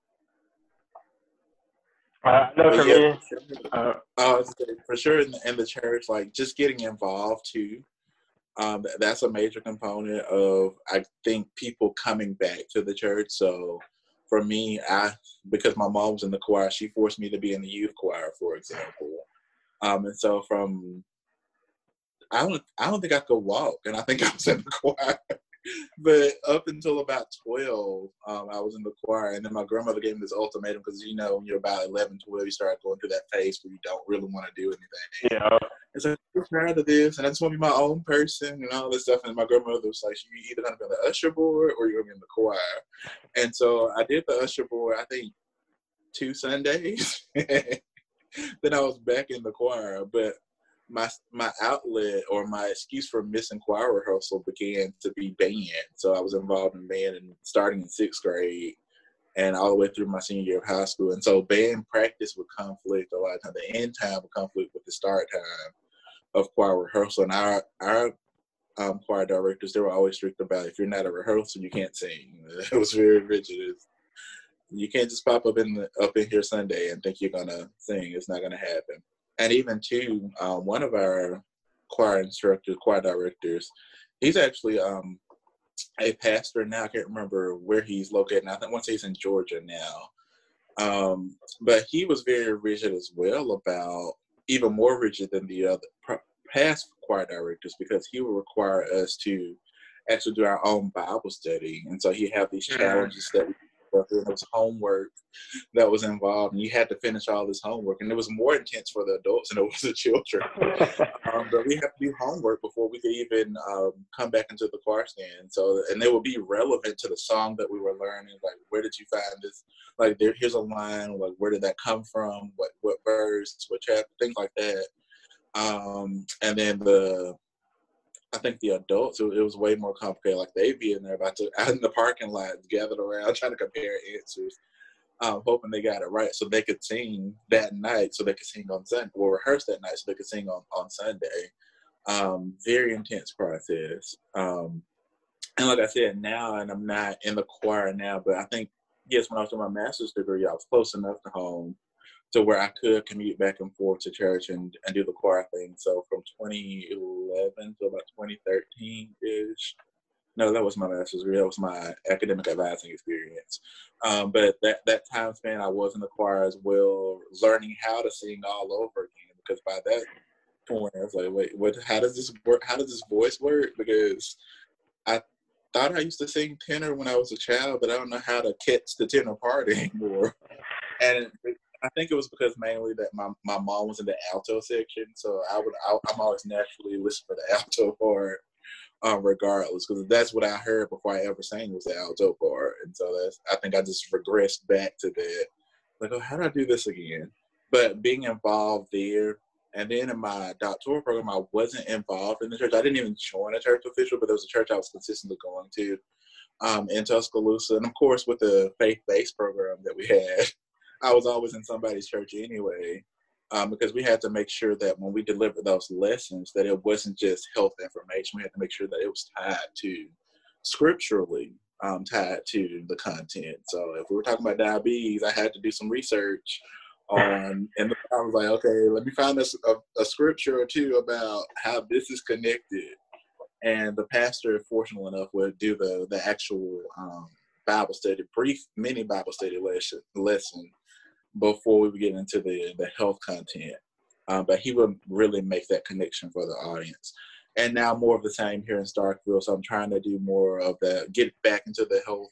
Uh, no, for yeah, me, for sure. uh, Uh, for sure in the, in the church, like just getting involved too. um, that's a major component of I think people coming back to the church. So for me, I because my mom was in the choir, she forced me to be in the youth choir, for example. Um, and so from I don't I don't think I could walk, and I think I was in the choir but up until about 12, um, I was in the choir. And then my grandmother gave me this ultimatum because, you know, when you're about 11, 12, you start going through that phase where you don't really want to do anything. Yeah. And so I'm tired of this. And I just want to be my own person and all this stuff. And my grandmother was like, you're either going to be on the usher board or you're going to be in the choir. And so I did the usher board, I think, two Sundays. then I was back in the choir. But my my outlet or my excuse for missing choir rehearsal began to be band. So I was involved in band and starting in sixth grade and all the way through my senior year of high school. And so band practice would conflict a lot of times. The end time would conflict with the start time of choir rehearsal. And our our um, choir directors, they were always strict about if you're not a rehearsal, you can't sing. It was very rigid. You can't just pop up in the, up in here Sunday and think you're gonna sing. It's not gonna happen and even too, uh, one of our choir instructors, choir directors, he's actually um, a pastor now. I can't remember where he's located. Now. I think once he's in Georgia now. Um, but he was very rigid as well about even more rigid than the other past choir directors because he would require us to actually do our own Bible study, and so he have these mm. challenges that we and it was homework that was involved, and you had to finish all this homework, and it was more intense for the adults than it was the children. um, but we had to do homework before we could even um, come back into the choir stand. So, and they would be relevant to the song that we were learning. Like, where did you find this? Like, there, here's a line. Like, where did that come from? What what verse? What chapter? Things like that. Um, and then the I think the adults, it, was way more complicated. Like they'd be in there about to out in the parking lot, gathered around, trying to compare answers, um, hoping they got it right, so they could sing that night, so they could sing on Sunday, or rehearse that night, so they could sing on on Sunday. Um, very intense process. Um, and like I said, now, and I'm not in the choir now, but I think yes, when I was doing my master's degree, I was close enough to home to where I could commute back and forth to church and, and do the choir thing. So from 2011 to about 2013 ish. No, that was my master's degree. That was my academic advising experience. Um, but that, that time span, I was in the choir as well, learning how to sing all over again. Because by that point, I was like, wait, what? How does this work? How does this voice work? Because I thought I used to sing tenor when I was a child, but I don't know how to catch the tenor part anymore. And I think it was because mainly that my, my mom was in the alto section, so I would I, am always naturally listening for the alto part, um, regardless, because that's what I heard before I ever sang was the alto part, and so that's I think I just regressed back to that, like oh how do I do this again? But being involved there, and then in my doctoral program, I wasn't involved in the church. I didn't even join a church official, but there was a church I was consistently going to um, in Tuscaloosa, and of course with the faith-based program that we had. I was always in somebody's church anyway, um, because we had to make sure that when we delivered those lessons, that it wasn't just health information. We had to make sure that it was tied to scripturally um, tied to the content. So if we were talking about diabetes, I had to do some research on, and I was like, okay, let me find this a, a scripture or two about how this is connected. And the pastor, fortunate enough, would do the the actual um, Bible study, brief mini Bible study lesson, lesson before we get into the, the health content. Um, but he would really make that connection for the audience. And now more of the same here in Starkville. So I'm trying to do more of the get back into the health,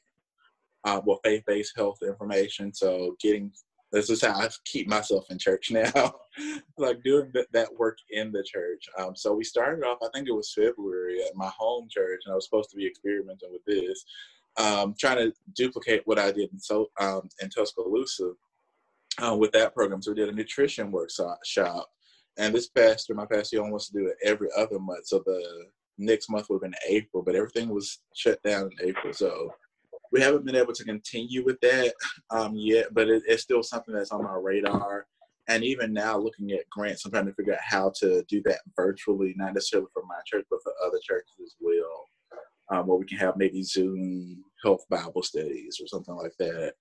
uh, well, faith-based health information. So getting this is how I keep myself in church now, like doing th- that work in the church. Um, so we started off, I think it was February at my home church, and I was supposed to be experimenting with this, um, trying to duplicate what I did in so um, in Tuscaloosa uh, with that program. So we did a nutrition workshop. And this pastor, my pastor, wants to do it every other month. So the next month would have been April, but everything was shut down in April. So we haven't been able to continue with that um, yet, but it, it's still something that's on my radar. And even now, looking at grants, I'm trying to figure out how to do that virtually, not necessarily for my church, but for other churches as well, um, where we can have maybe Zoom health Bible studies or something like that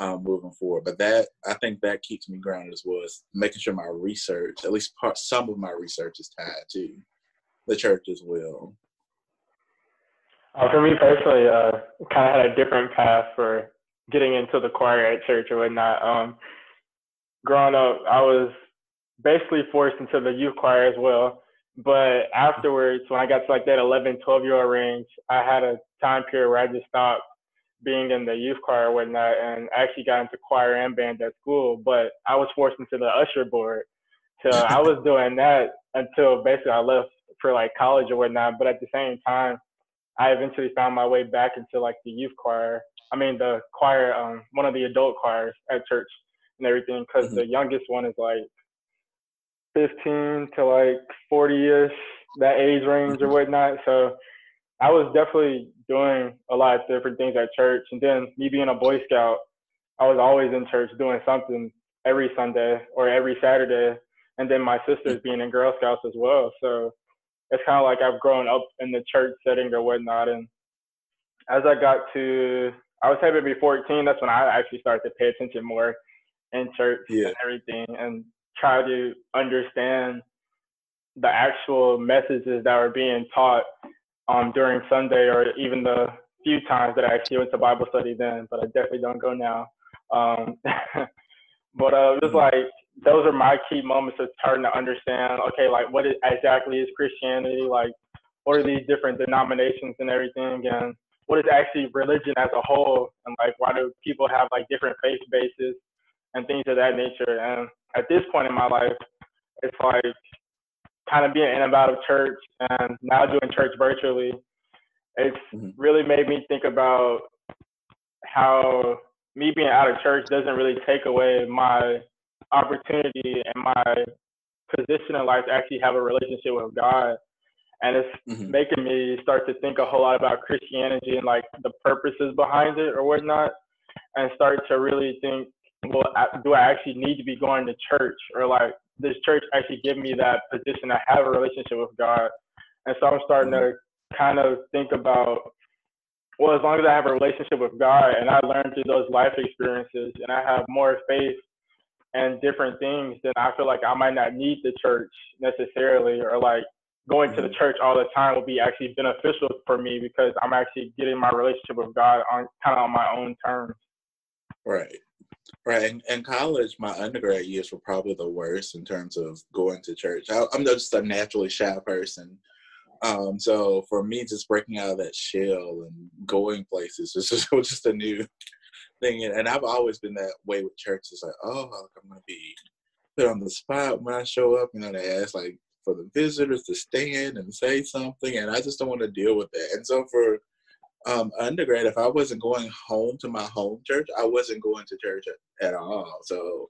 moving forward. But that I think that keeps me grounded as well as making sure my research, at least part some of my research, is tied to the church as well. Uh, for me personally, uh, kind of had a different path for getting into the choir at church or whatnot. Um, growing up, I was basically forced into the youth choir as well. But afterwards, when I got to like that 11, 12 year old range, I had a time period where I just stopped being in the youth choir or whatnot and I actually got into choir and band at school. But I was forced into the usher board. So I was doing that until basically I left for like college or whatnot. But at the same time, I eventually found my way back into like the youth choir. I mean, the choir, um, one of the adult choirs at church and everything, because mm-hmm. the youngest one is like 15 to like 40 ish, that age range or mm-hmm. whatnot. So I was definitely doing a lot of different things at church. And then me being a Boy Scout, I was always in church doing something every Sunday or every Saturday. And then my sisters mm-hmm. being in Girl Scouts as well. So it's kind of like I've grown up in the church setting or whatnot. And as I got to, I was having to be 14, that's when I actually started to pay attention more in church yeah. and everything. And try to understand the actual messages that were being taught um, during Sunday or even the few times that I actually went to Bible study then, but I definitely don't go now. Um, but uh, it was like those are my key moments of starting to understand. Okay, like what is, exactly is Christianity? Like, what are these different denominations and everything? And what is actually religion as a whole? And like, why do people have like different faith bases and things of that nature? And at this point in my life, it's like kind of being in and out of church and now doing church virtually. It's mm-hmm. really made me think about how me being out of church doesn't really take away my opportunity and my position in life to actually have a relationship with God. And it's mm-hmm. making me start to think a whole lot about Christianity and like the purposes behind it or whatnot, and start to really think well, do I actually need to be going to church or like does church actually give me that position I have a relationship with God? And so I'm starting to kind of think about, well, as long as I have a relationship with God and I learn through those life experiences and I have more faith and different things, then I feel like I might not need the church necessarily or like going to the church all the time will be actually beneficial for me because I'm actually getting my relationship with God on kind of on my own terms. Right. Right. In, in, college, my undergrad years were probably the worst in terms of going to church. I, am just a naturally shy person. Um, so for me, just breaking out of that shell and going places was just, was just a new thing. And I've always been that way with church. It's like, oh, I'm going to be put on the spot when I show up. You know, they ask like for the visitors to stand and say something. And I just don't want to deal with that. And so for um, undergrad, if I wasn't going home to my home church, I wasn't going to church at, all. So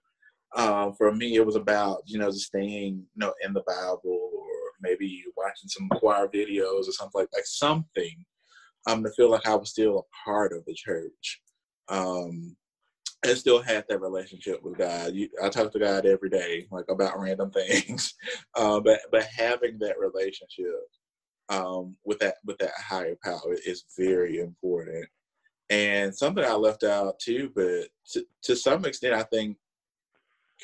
um, for me, it was about you know just staying you know in the Bible or maybe watching some choir videos or something like like something um, to feel like I was still a part of the church. Um, and still had that relationship with God. You, I talk to God every day, like about random things. Uh, but but having that relationship um, with that with that higher power is very important. And something I left out too, but to, to some extent, I think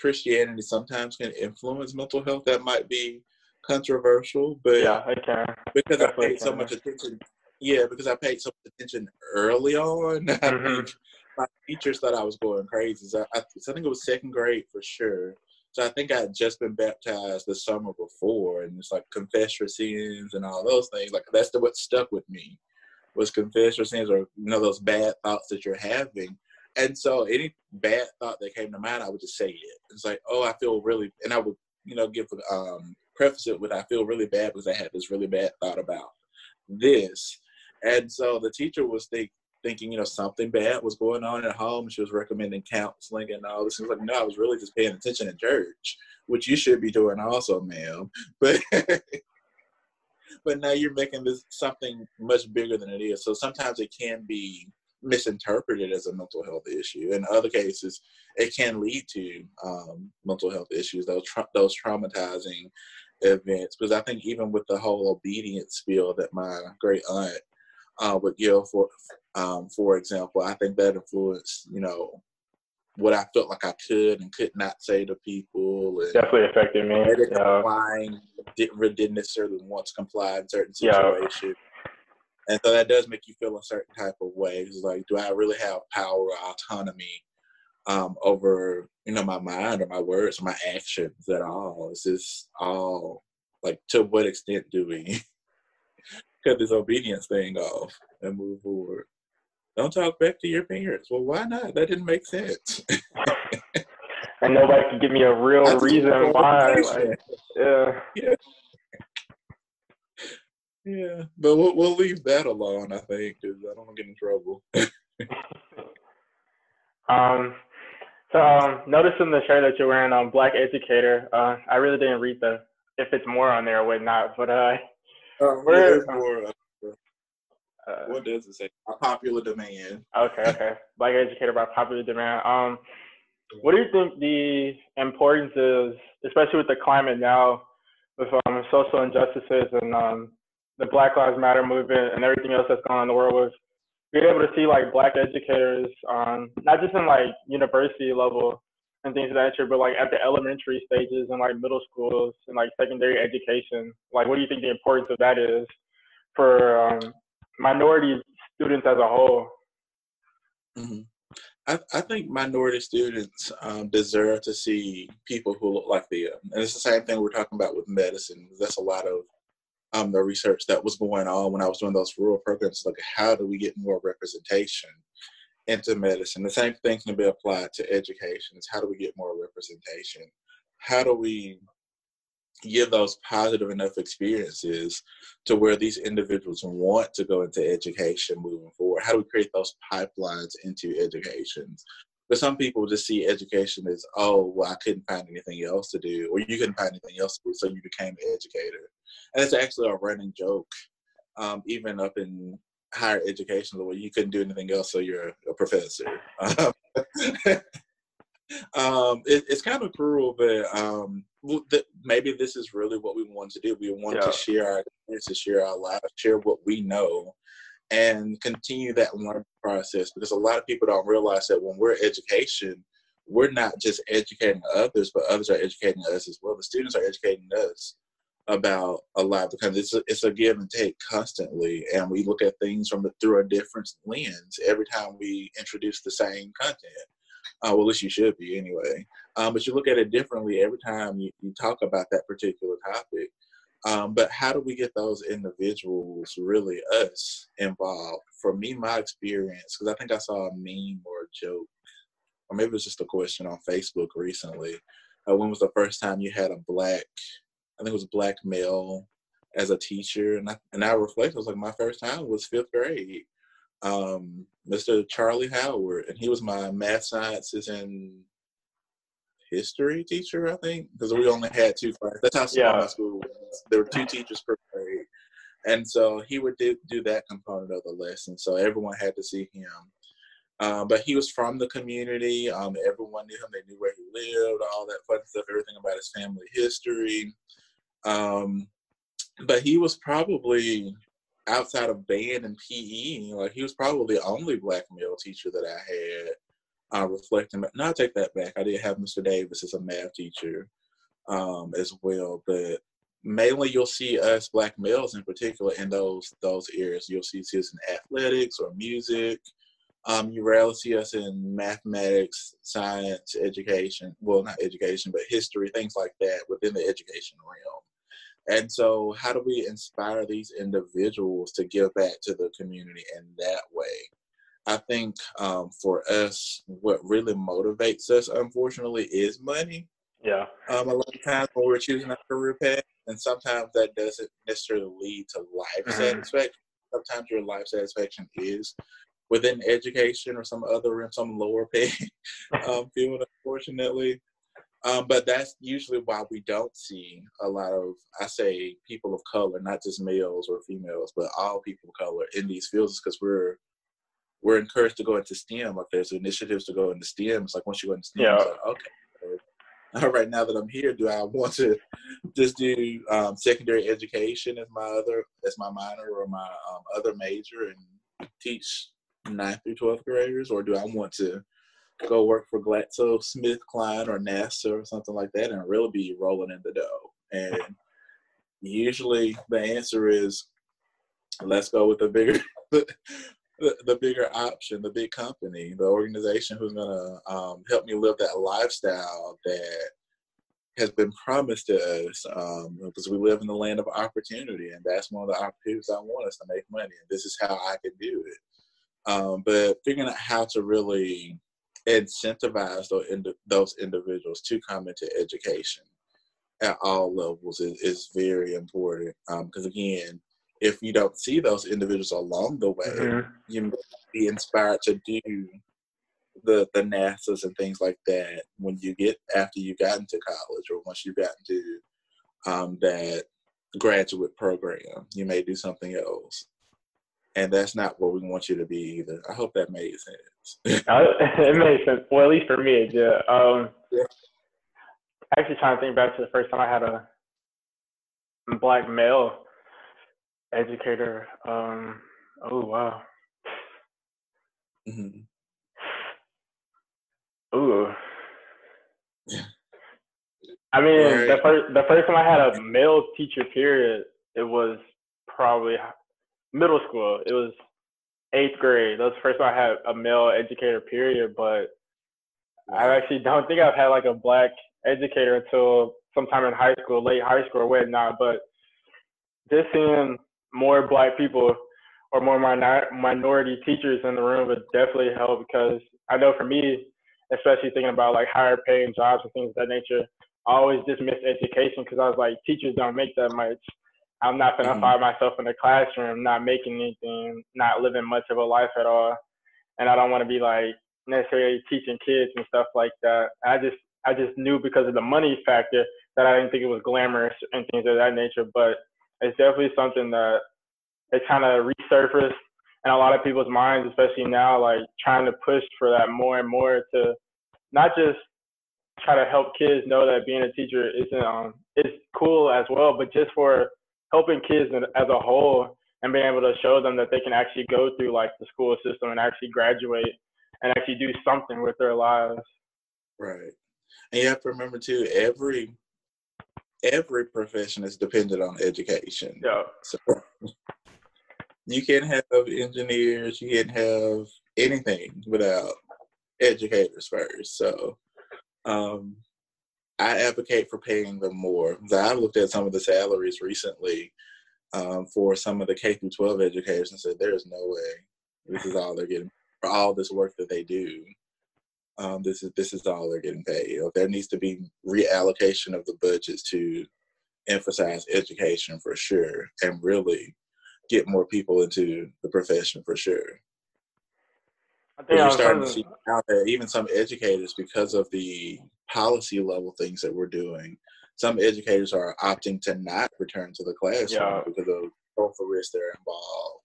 Christianity sometimes can influence mental health. That might be controversial, but yeah, I can because Definitely I paid so much attention. Yeah, because I paid so much attention early on. Mm-hmm. my teachers thought I was going crazy. So I, I think it was second grade for sure. So I think I had just been baptized the summer before, and it's like confess your sins and all those things. Like that's the what stuck with me was confess your sins or you know those bad thoughts that you're having. And so any bad thought that came to mind, I would just say it. It's like, oh, I feel really, and I would you know give um preface it with I feel really bad because I had this really bad thought about this. And so the teacher was think, thinking, you know, something bad was going on at home. She was recommending counseling and all this. She was like, no, I was really just paying attention in church, which you should be doing also, ma'am. But but now you're making this something much bigger than it is. So sometimes it can be misinterpreted as a mental health issue. In other cases, it can lead to um, mental health issues, those tra- those traumatizing events. Because I think even with the whole obedience spiel that my great aunt uh, with Gail, for um, for example, I think that influenced you know what I felt like I could and could not say to people. And Definitely affected me. Yeah. Complying, didn't, didn't necessarily want to comply in certain situations. Yeah. And so that does make you feel a certain type of way. It's like, do I really have power or autonomy um, over, you know, my mind or my words or my actions at all? Is this all like to what extent do we cut this obedience thing off and move forward? Don't talk back to your parents. Well, why not? That didn't make sense. and nobody can give me a real reason why. Like, yeah. yeah. Yeah, but we'll, we'll leave that alone, I think, because I don't want to get in trouble. um, so um, noticing the shirt that you're wearing on um, Black Educator, uh, I really didn't read the if it's more on there or whatnot, but uh, where, more. Uh, what does it say? By popular demand. Okay, okay. Black Educator by popular demand. Um, what do you think the importance is, especially with the climate now, with um, social injustices and um, the Black Lives Matter movement and everything else that's going on in the world was being able to see like black educators, um, not just in like university level and things of that nature, but like at the elementary stages and like middle schools and like secondary education. Like, what do you think the importance of that is for um, minority students as a whole? Mm-hmm. I, I, think minority students um, deserve to see people who look like them. And it's the same thing we're talking about with medicine. That's a lot of um, the research that was going on when I was doing those rural programs. Like, how do we get more representation into medicine? The same thing can be applied to education. Is how do we get more representation? How do we give those positive enough experiences to where these individuals want to go into education moving forward? How do we create those pipelines into education? But some people just see education as, oh, well, I couldn't find anything else to do, or you couldn't find anything else to do, so you became an educator. And it's actually a running joke, um, even up in higher education, where you couldn't do anything else, so you're a professor. um, it, it's kind of cruel, but um, maybe this is really what we want to do. We want yeah. to share our experiences, share our lives, share what we know, and continue that learning process because a lot of people don't realize that when we're education, we're not just educating others, but others are educating us as well. The students are educating us about a lot because it's a, it's a give and take constantly, and we look at things from the, through a different lens every time we introduce the same content. Uh, well, at least you should be anyway. Um, but you look at it differently every time you, you talk about that particular topic. Um, but how do we get those individuals, really us, involved? For me, my experience, because I think I saw a meme or a joke, or maybe it was just a question on Facebook recently. Uh, when was the first time you had a black, I think it was a black male as a teacher? And I, and I reflect, I was like, my first time was fifth grade. Um, Mr. Charlie Howard, and he was my math sciences and history teacher, I think, because we only had two classes. That's how small yeah. my school was. There were two teachers per grade. And so he would do, do that component of the lesson. So everyone had to see him. Um, but he was from the community. Um, everyone knew him. They knew where he lived, all that fun stuff, everything about his family history. Um, but he was probably outside of band and PE, like he was probably the only black male teacher that I had uh, reflecting. No, I take that back. I did have Mr. Davis as a math teacher um, as well, but mainly you'll see us black males in particular in those those areas. You'll see us in athletics or music. Um, you rarely see us in mathematics, science, education. Well, not education, but history, things like that within the education realm. And so, how do we inspire these individuals to give back to the community in that way? I think um, for us, what really motivates us, unfortunately, is money. Yeah. Um, a lot of times when we're choosing a career path, and sometimes that doesn't necessarily lead to life mm-hmm. satisfaction. Sometimes your life satisfaction is within education or some other some lower pay um, field, unfortunately. Um, but that's usually why we don't see a lot of, I say, people of color, not just males or females, but all people of color in these fields, because we're we're encouraged to go into STEM. Like there's initiatives to go into STEM. It's like once you go into STEM, yeah. it's like, okay, all right, now that I'm here, do I want to just do um, secondary education as my other, as my minor or my um, other major and teach ninth through 12th graders? Or do I want to go work for GlaxoSmithKline or NASA or something like that and really be rolling in the dough? And usually the answer is let's go with the bigger the, the, bigger option, the big company, the organization who's gonna um, help me live that lifestyle that has been promised to us um, because we live in the land of opportunity, and that's one of the opportunities I want us to make money, and this is how I can do it. Um, but figuring out how to really incentivize those, those individuals to come into education at all levels is, is very important. Because um, again, if you don't see those individuals along the way, mm-hmm. you may be inspired to do the the NASAs and things like that when you get after you got into college or once you got into um, that graduate program. You may do something else. And that's not where we want you to be either. I hope that made sense. it makes sense. Well, at least for me, it did. Um, yeah. Actually, trying to think back to the first time I had a black male educator. Um, oh wow. Mm-hmm. Ooh. I mean, right. the first the first time I had a male teacher, period, it was probably middle school. It was eighth grade. That was the first time I had a male educator, period. But I actually don't think I've had like a black educator until sometime in high school, late high school or whatnot. But just seeing more black people or more minor- minority teachers in the room would definitely help because I know for me, especially thinking about like higher paying jobs and things of that nature, I always dismissed education because I was like, teachers don't make that much. I'm not gonna mm-hmm. find myself in the classroom, not making anything, not living much of a life at all, and I don't want to be like necessarily teaching kids and stuff like that. I just I just knew because of the money factor that I didn't think it was glamorous and things of that nature. But it's definitely something that it kind of resurfaced in a lot of people's minds, especially now, like trying to push for that more and more to not just try to help kids know that being a teacher isn't um is cool as well, but just for helping kids as a whole and being able to show them that they can actually go through like the school system and actually graduate and actually do something with their lives. Right. And you have to remember too, every every profession is dependent on education. Yeah. So you can't have engineers, you can't have anything without educators first. So um, I advocate for paying them more. I've looked at some of the salaries recently um, for some of the K through 12 educators and said, "There's no way this is all they're getting for all this work that they do. Um, this is this is all they're getting paid. There needs to be reallocation of the budgets to emphasize education for sure, and really get more people into the profession for sure." I think you're starting to see now that even some educators, because of the policy level things that we're doing, some educators are opting to not return to the classroom yeah. because of social risks that are involved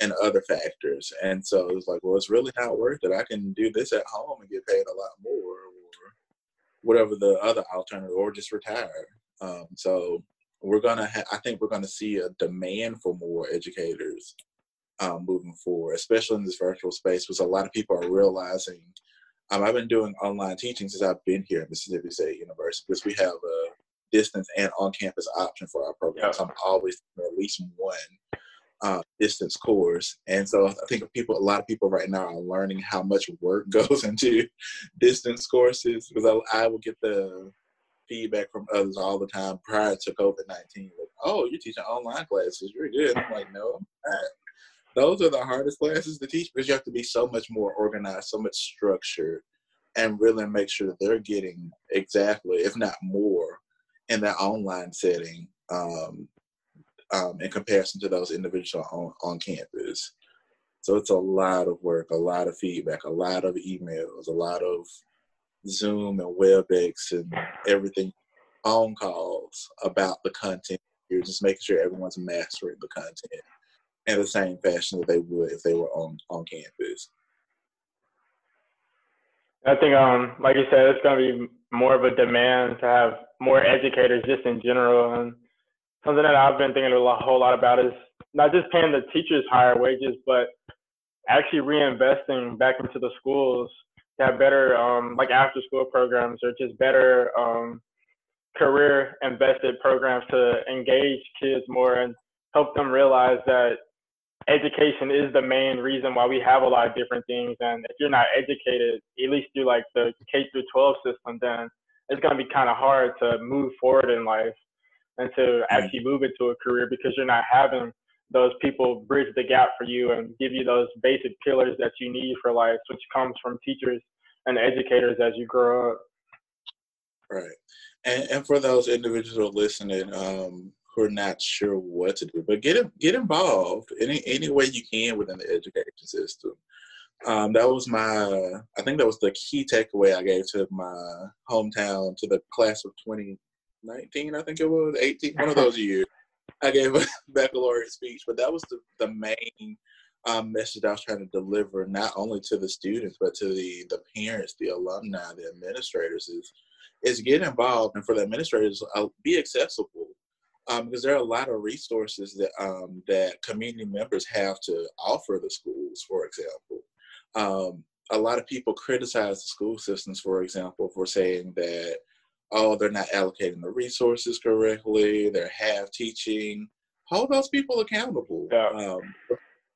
and other factors. And so it's like, well, it's really not worth it. I can do this at home and get paid a lot more, or whatever the other alternative, or just retire. Um, so we're gonna, ha- I think we're gonna see a demand for more educators um, moving forward, especially in this virtual space, because a lot of people are realizing. Um, I've been doing online teaching since I've been here at Mississippi State University because we have a distance and on-campus option for our programs. Yeah. I'm always at least one uh, distance course, and so I think people, a lot of people right now are learning how much work goes into distance courses because I, I will get the feedback from others all the time prior to COVID nineteen. Like, oh, you're teaching online classes, you're good. I'm like, no, those are the hardest classes to teach because you have to be so much more organized, so much structured, and really make sure that they're getting exactly, if not more, in that online setting um, um, in comparison to those individuals on, on campus. So it's a lot of work, a lot of feedback, a lot of emails, a lot of Zoom and WebEx and everything, phone calls about the content. You're just making sure everyone's mastering the content in the same fashion that they would if they were on on campus. I think, um, like you said, it's going to be more of a demand to have more educators just in general. And something that I've been thinking a whole lot about is not just paying the teachers higher wages, but actually reinvesting back into the schools to have better, um, like after school programs or just better um, career invested programs to engage kids more and help them realize that education is the main reason why we have a lot of different things. And if you're not educated, at least through like the K through 12 system, then it's going to be kind of hard to move forward in life and to mm-hmm. actually move into a career because you're not having those people bridge the gap for you and give you those basic pillars that you need for life, which comes from teachers and educators as you grow up. Right. And, and for those individuals listening, um, who are not sure what to do, but get get involved any any way you can within the education system. Um, that was my, I think that was the key takeaway I gave to my hometown, to the class of 2019, I think it was, 18, one of those years. I gave a baccalaureate speech, but that was the, the main um, message I was trying to deliver, not only to the students, but to the, the parents, the alumni, the administrators, is, is get involved. And for the administrators, uh, be accessible um, because there are a lot of resources that um, that community members have to offer the schools. For example, um, a lot of people criticize the school systems, for example, for saying that oh they're not allocating the resources correctly, they're half teaching. Hold those people accountable. Yeah. Um,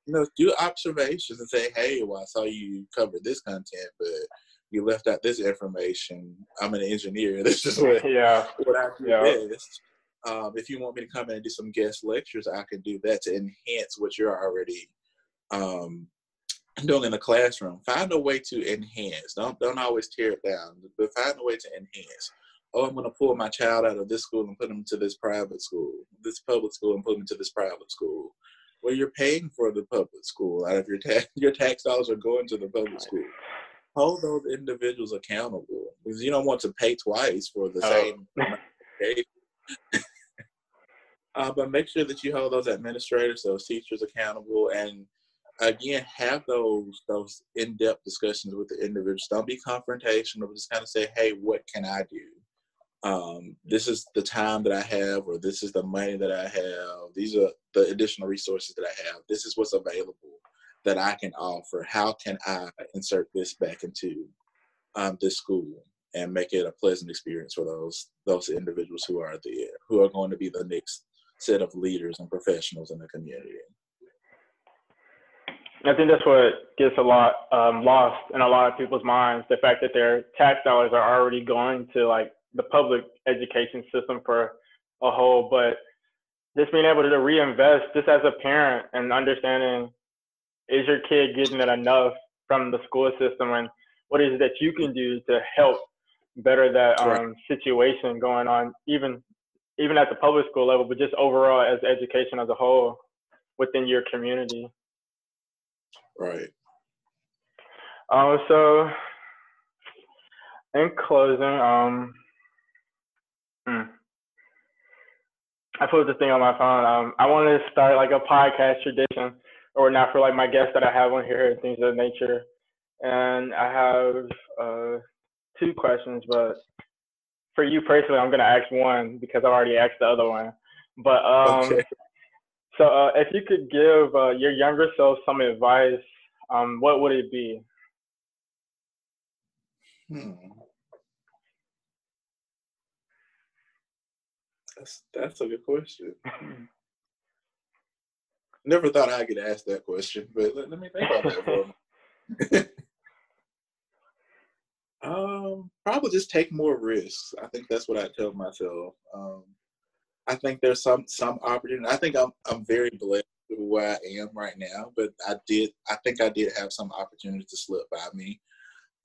you know, do observations and say, hey, well, I saw you covered this content, but you left out this information. I'm an engineer. This is what, yeah. what I do yeah. best. Um, if you want me to come in and do some guest lectures, I can do that to enhance what you're already um, doing in the classroom. Find a way to enhance. Don't don't always tear it down, but find a way to enhance. Oh, I'm going to pull my child out of this school and put him to this private school, this public school, and put him to this private school. Well, you're paying for the public school out of your tax. Your tax dollars are going to the public school. Hold those individuals accountable because you don't want to pay twice for the oh. same. uh, but make sure that you hold those administrators, those teachers accountable, and again have those those in-depth discussions with the individuals. Don't be confrontational. Just kind of say, "Hey, what can I do? Um, this is the time that I have, or this is the money that I have. These are the additional resources that I have. This is what's available that I can offer. How can I insert this back into um, this school?" And make it a pleasant experience for those those individuals who are there, who are going to be the next set of leaders and professionals in the community. I think that's what gets a lot um, lost in a lot of people's minds. The fact that their tax dollars are already going to like the public education system for a whole, but just being able to reinvest just as a parent and understanding is your kid getting it enough from the school system and what is it that you can do to help better that um, situation going on, even even at the public school level, but just overall as education as a whole within your community. Right. Um, so, in closing, um, hmm, I put this thing on my phone. Um, I wanted to start like a podcast tradition, or not for like my guests that I have on here and things of that nature. And I have uh, two questions, but for you personally, I'm gonna ask one because I already asked the other one. But um, okay. so uh, if you could give uh, your younger self some advice, um, what would it be? Hmm. That's that's a good question. Never thought I'd get asked that question, but let, let me think about that for a moment. Um, probably just take more risks. I think that's what I tell myself. Um, I think there's some some opportunity. I think I'm I'm very blessed with where I am right now, but I did I think I did have some opportunities to slip by me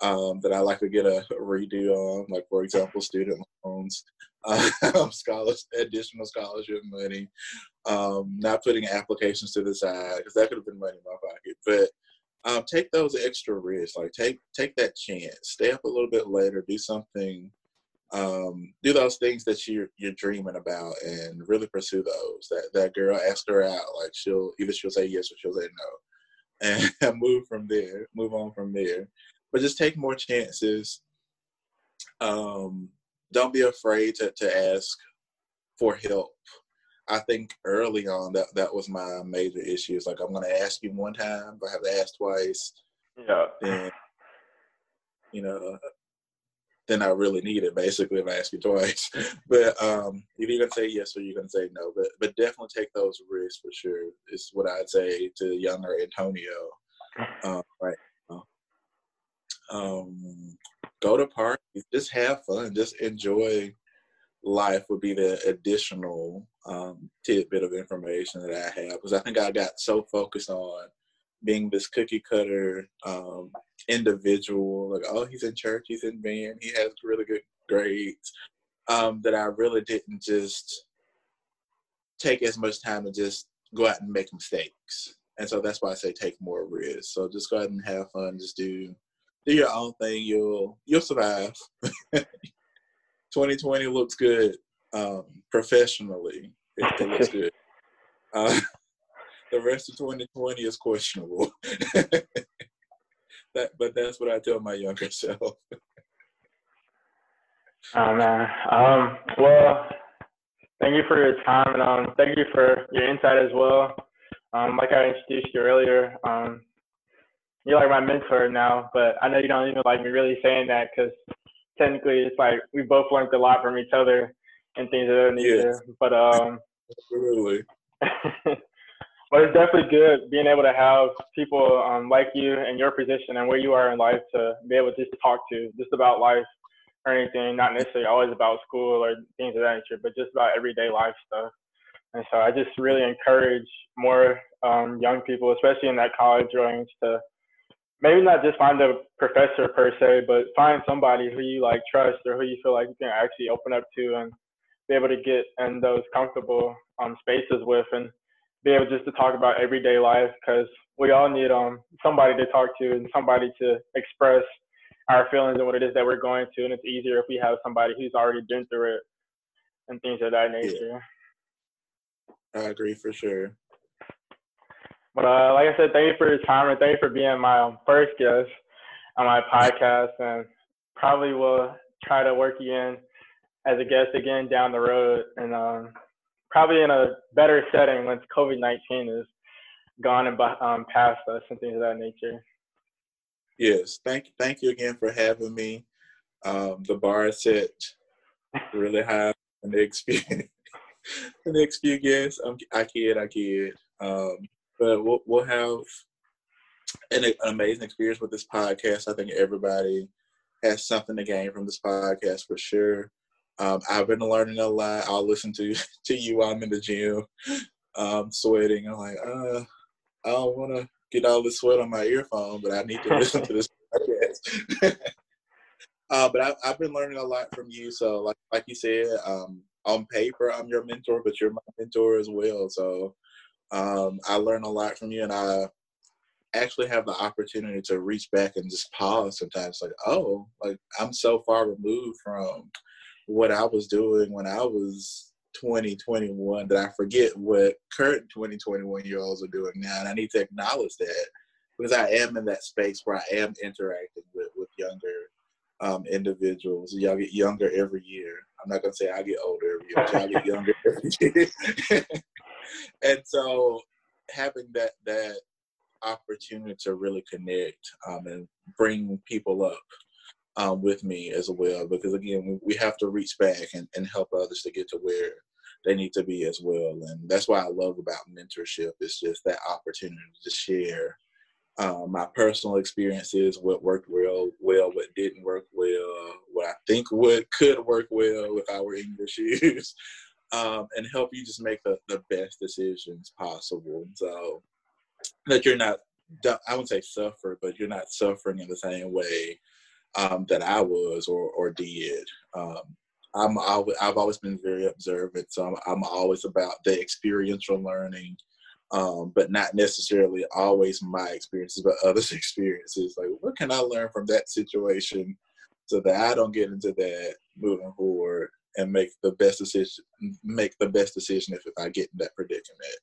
um, that I like to get a, a, redo on, like for example, student loans, uh, scholars, additional scholarship money, um, not putting applications to the side because that could have been money in my pocket, but um, take those extra risks. Like take take that chance. Stay up a little bit later. Do something. Um, do those things that you're you're dreaming about, and really pursue those. That that girl, ask her out. Like she'll either she'll say yes or she'll say no, and move from there. Move on from there. But just take more chances. Um, don't be afraid to to ask for help I think early on that that was my major issue. It's like I'm gonna ask you one time, but I have to ask twice. Yeah. Then, you know, then I really need it. Basically, if I ask you twice, but um, either you're gonna say yes or you're gonna say no. But but definitely take those risks for sure. Is what I'd say to younger Antonio. Um, right. Um, go to parties, just have fun, just enjoy life. Would be the additional um, tidbit of information that I have because I think I got so focused on being this cookie cutter um, individual, like oh he's in church, he's in band, he has really good grades, um, that I really didn't just take as much time to just go out and make mistakes. And so that's why I say take more risks. So just go ahead and have fun. Just do do your own thing. You'll you'll survive. 2020 looks good um, professionally. It, it looks good. Uh, the rest of 2020 is questionable. that, but that's what I tell my younger self. oh man. Um, well, thank you for your time and um, thank you for your insight as well. Um, like I introduced you earlier, um, you're like my mentor now, but I know you don't even like me really saying that because technically it's like we both learned a lot from each other and things of that nature. Yes. But um, really. but it's definitely good being able to have people um, like you in your position and where you are in life to be able to just talk to just about life or anything, not necessarily always about school or things of that nature, but just about everyday life stuff. And so I just really encourage more um, young people, especially in that college range, to maybe not just find a professor per se, but find somebody who you like trust or who you feel like you can actually open up to and be able to get in those comfortable um, spaces with and be able just to talk about everyday life because we all need um somebody to talk to and somebody to express our feelings and what it is that we're going to and it's easier if we have somebody who's already been through it and things of that nature. Yeah. I agree for sure. But uh, like I said, thank you for your time and thank you for being my um, first guest on my podcast and probably will try to work you in as a guest again down the road and um, probably in a better setting once COVID 19 is gone and um, past us and things of that nature. Yes, thank thank you again for having me. Um, the bar is set really high the next few the next few guests. I'm, I kid, I kid. Um, but we'll, we'll have an, an amazing experience with this podcast. I think everybody has something to gain from this podcast for sure. Um, I've been learning a lot. I'll listen to to you while I'm in the gym, um, sweating. I'm like, uh, I don't want to get all the sweat on my earphone, but I need to listen to this podcast. uh, but I, have been learning a lot from you. So, like like you said, um, on paper, I'm your mentor, but you're my mentor as well. So, um, I learn a lot from you, and I actually have the opportunity to reach back and just pause sometimes, like, oh, like I'm so far removed from what I was doing when I was 2021 that I forget what current 2021 year olds are doing now. And I need to acknowledge that because I am in that space where I am interacting with, with younger um, individuals. Y'all get younger every year. I'm not gonna say I get older every year, y'all get younger every year. and so having that that opportunity to really connect um, and bring people up um, with me as well because again we have to reach back and, and help others to get to where they need to be as well. And that's why i love about mentorship it's just that opportunity to share um, my personal experiences what worked well well what didn't work well what i think would could work well if i were in your shoes um, and help you just make the, the best decisions possible. So that you're not i wouldn't say suffer but you're not suffering in the same way um, that I was or, or did. Um, I'm I've always been very observant, so I'm, I'm always about the experiential learning, um, but not necessarily always my experiences, but others' experiences. Like, what can I learn from that situation so that I don't get into that moving forward and make the best decision, make the best decision if, if I get in that predicament.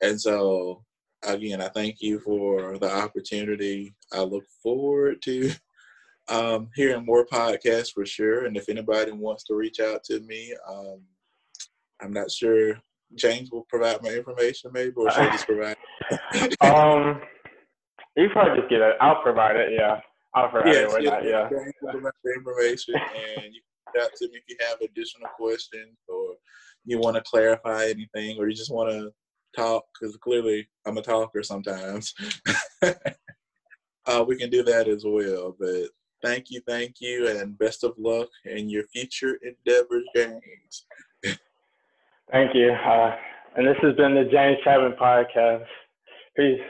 And so, again, I thank you for the opportunity. I look forward to um, hearing more podcasts for sure. And if anybody wants to reach out to me, um, I'm not sure James will provide my information, maybe, or should I just provide? um, you probably just get it. I'll provide it. Yeah. I'll forget yes, yes, that, yeah. information, and you can out to me if you have additional questions or you want to clarify anything or you just want to talk because clearly I'm a talker sometimes. uh, we can do that as well. But thank you, thank you, and best of luck in your future endeavors, James. thank you. Uh, and this has been the James Chapman podcast. Peace.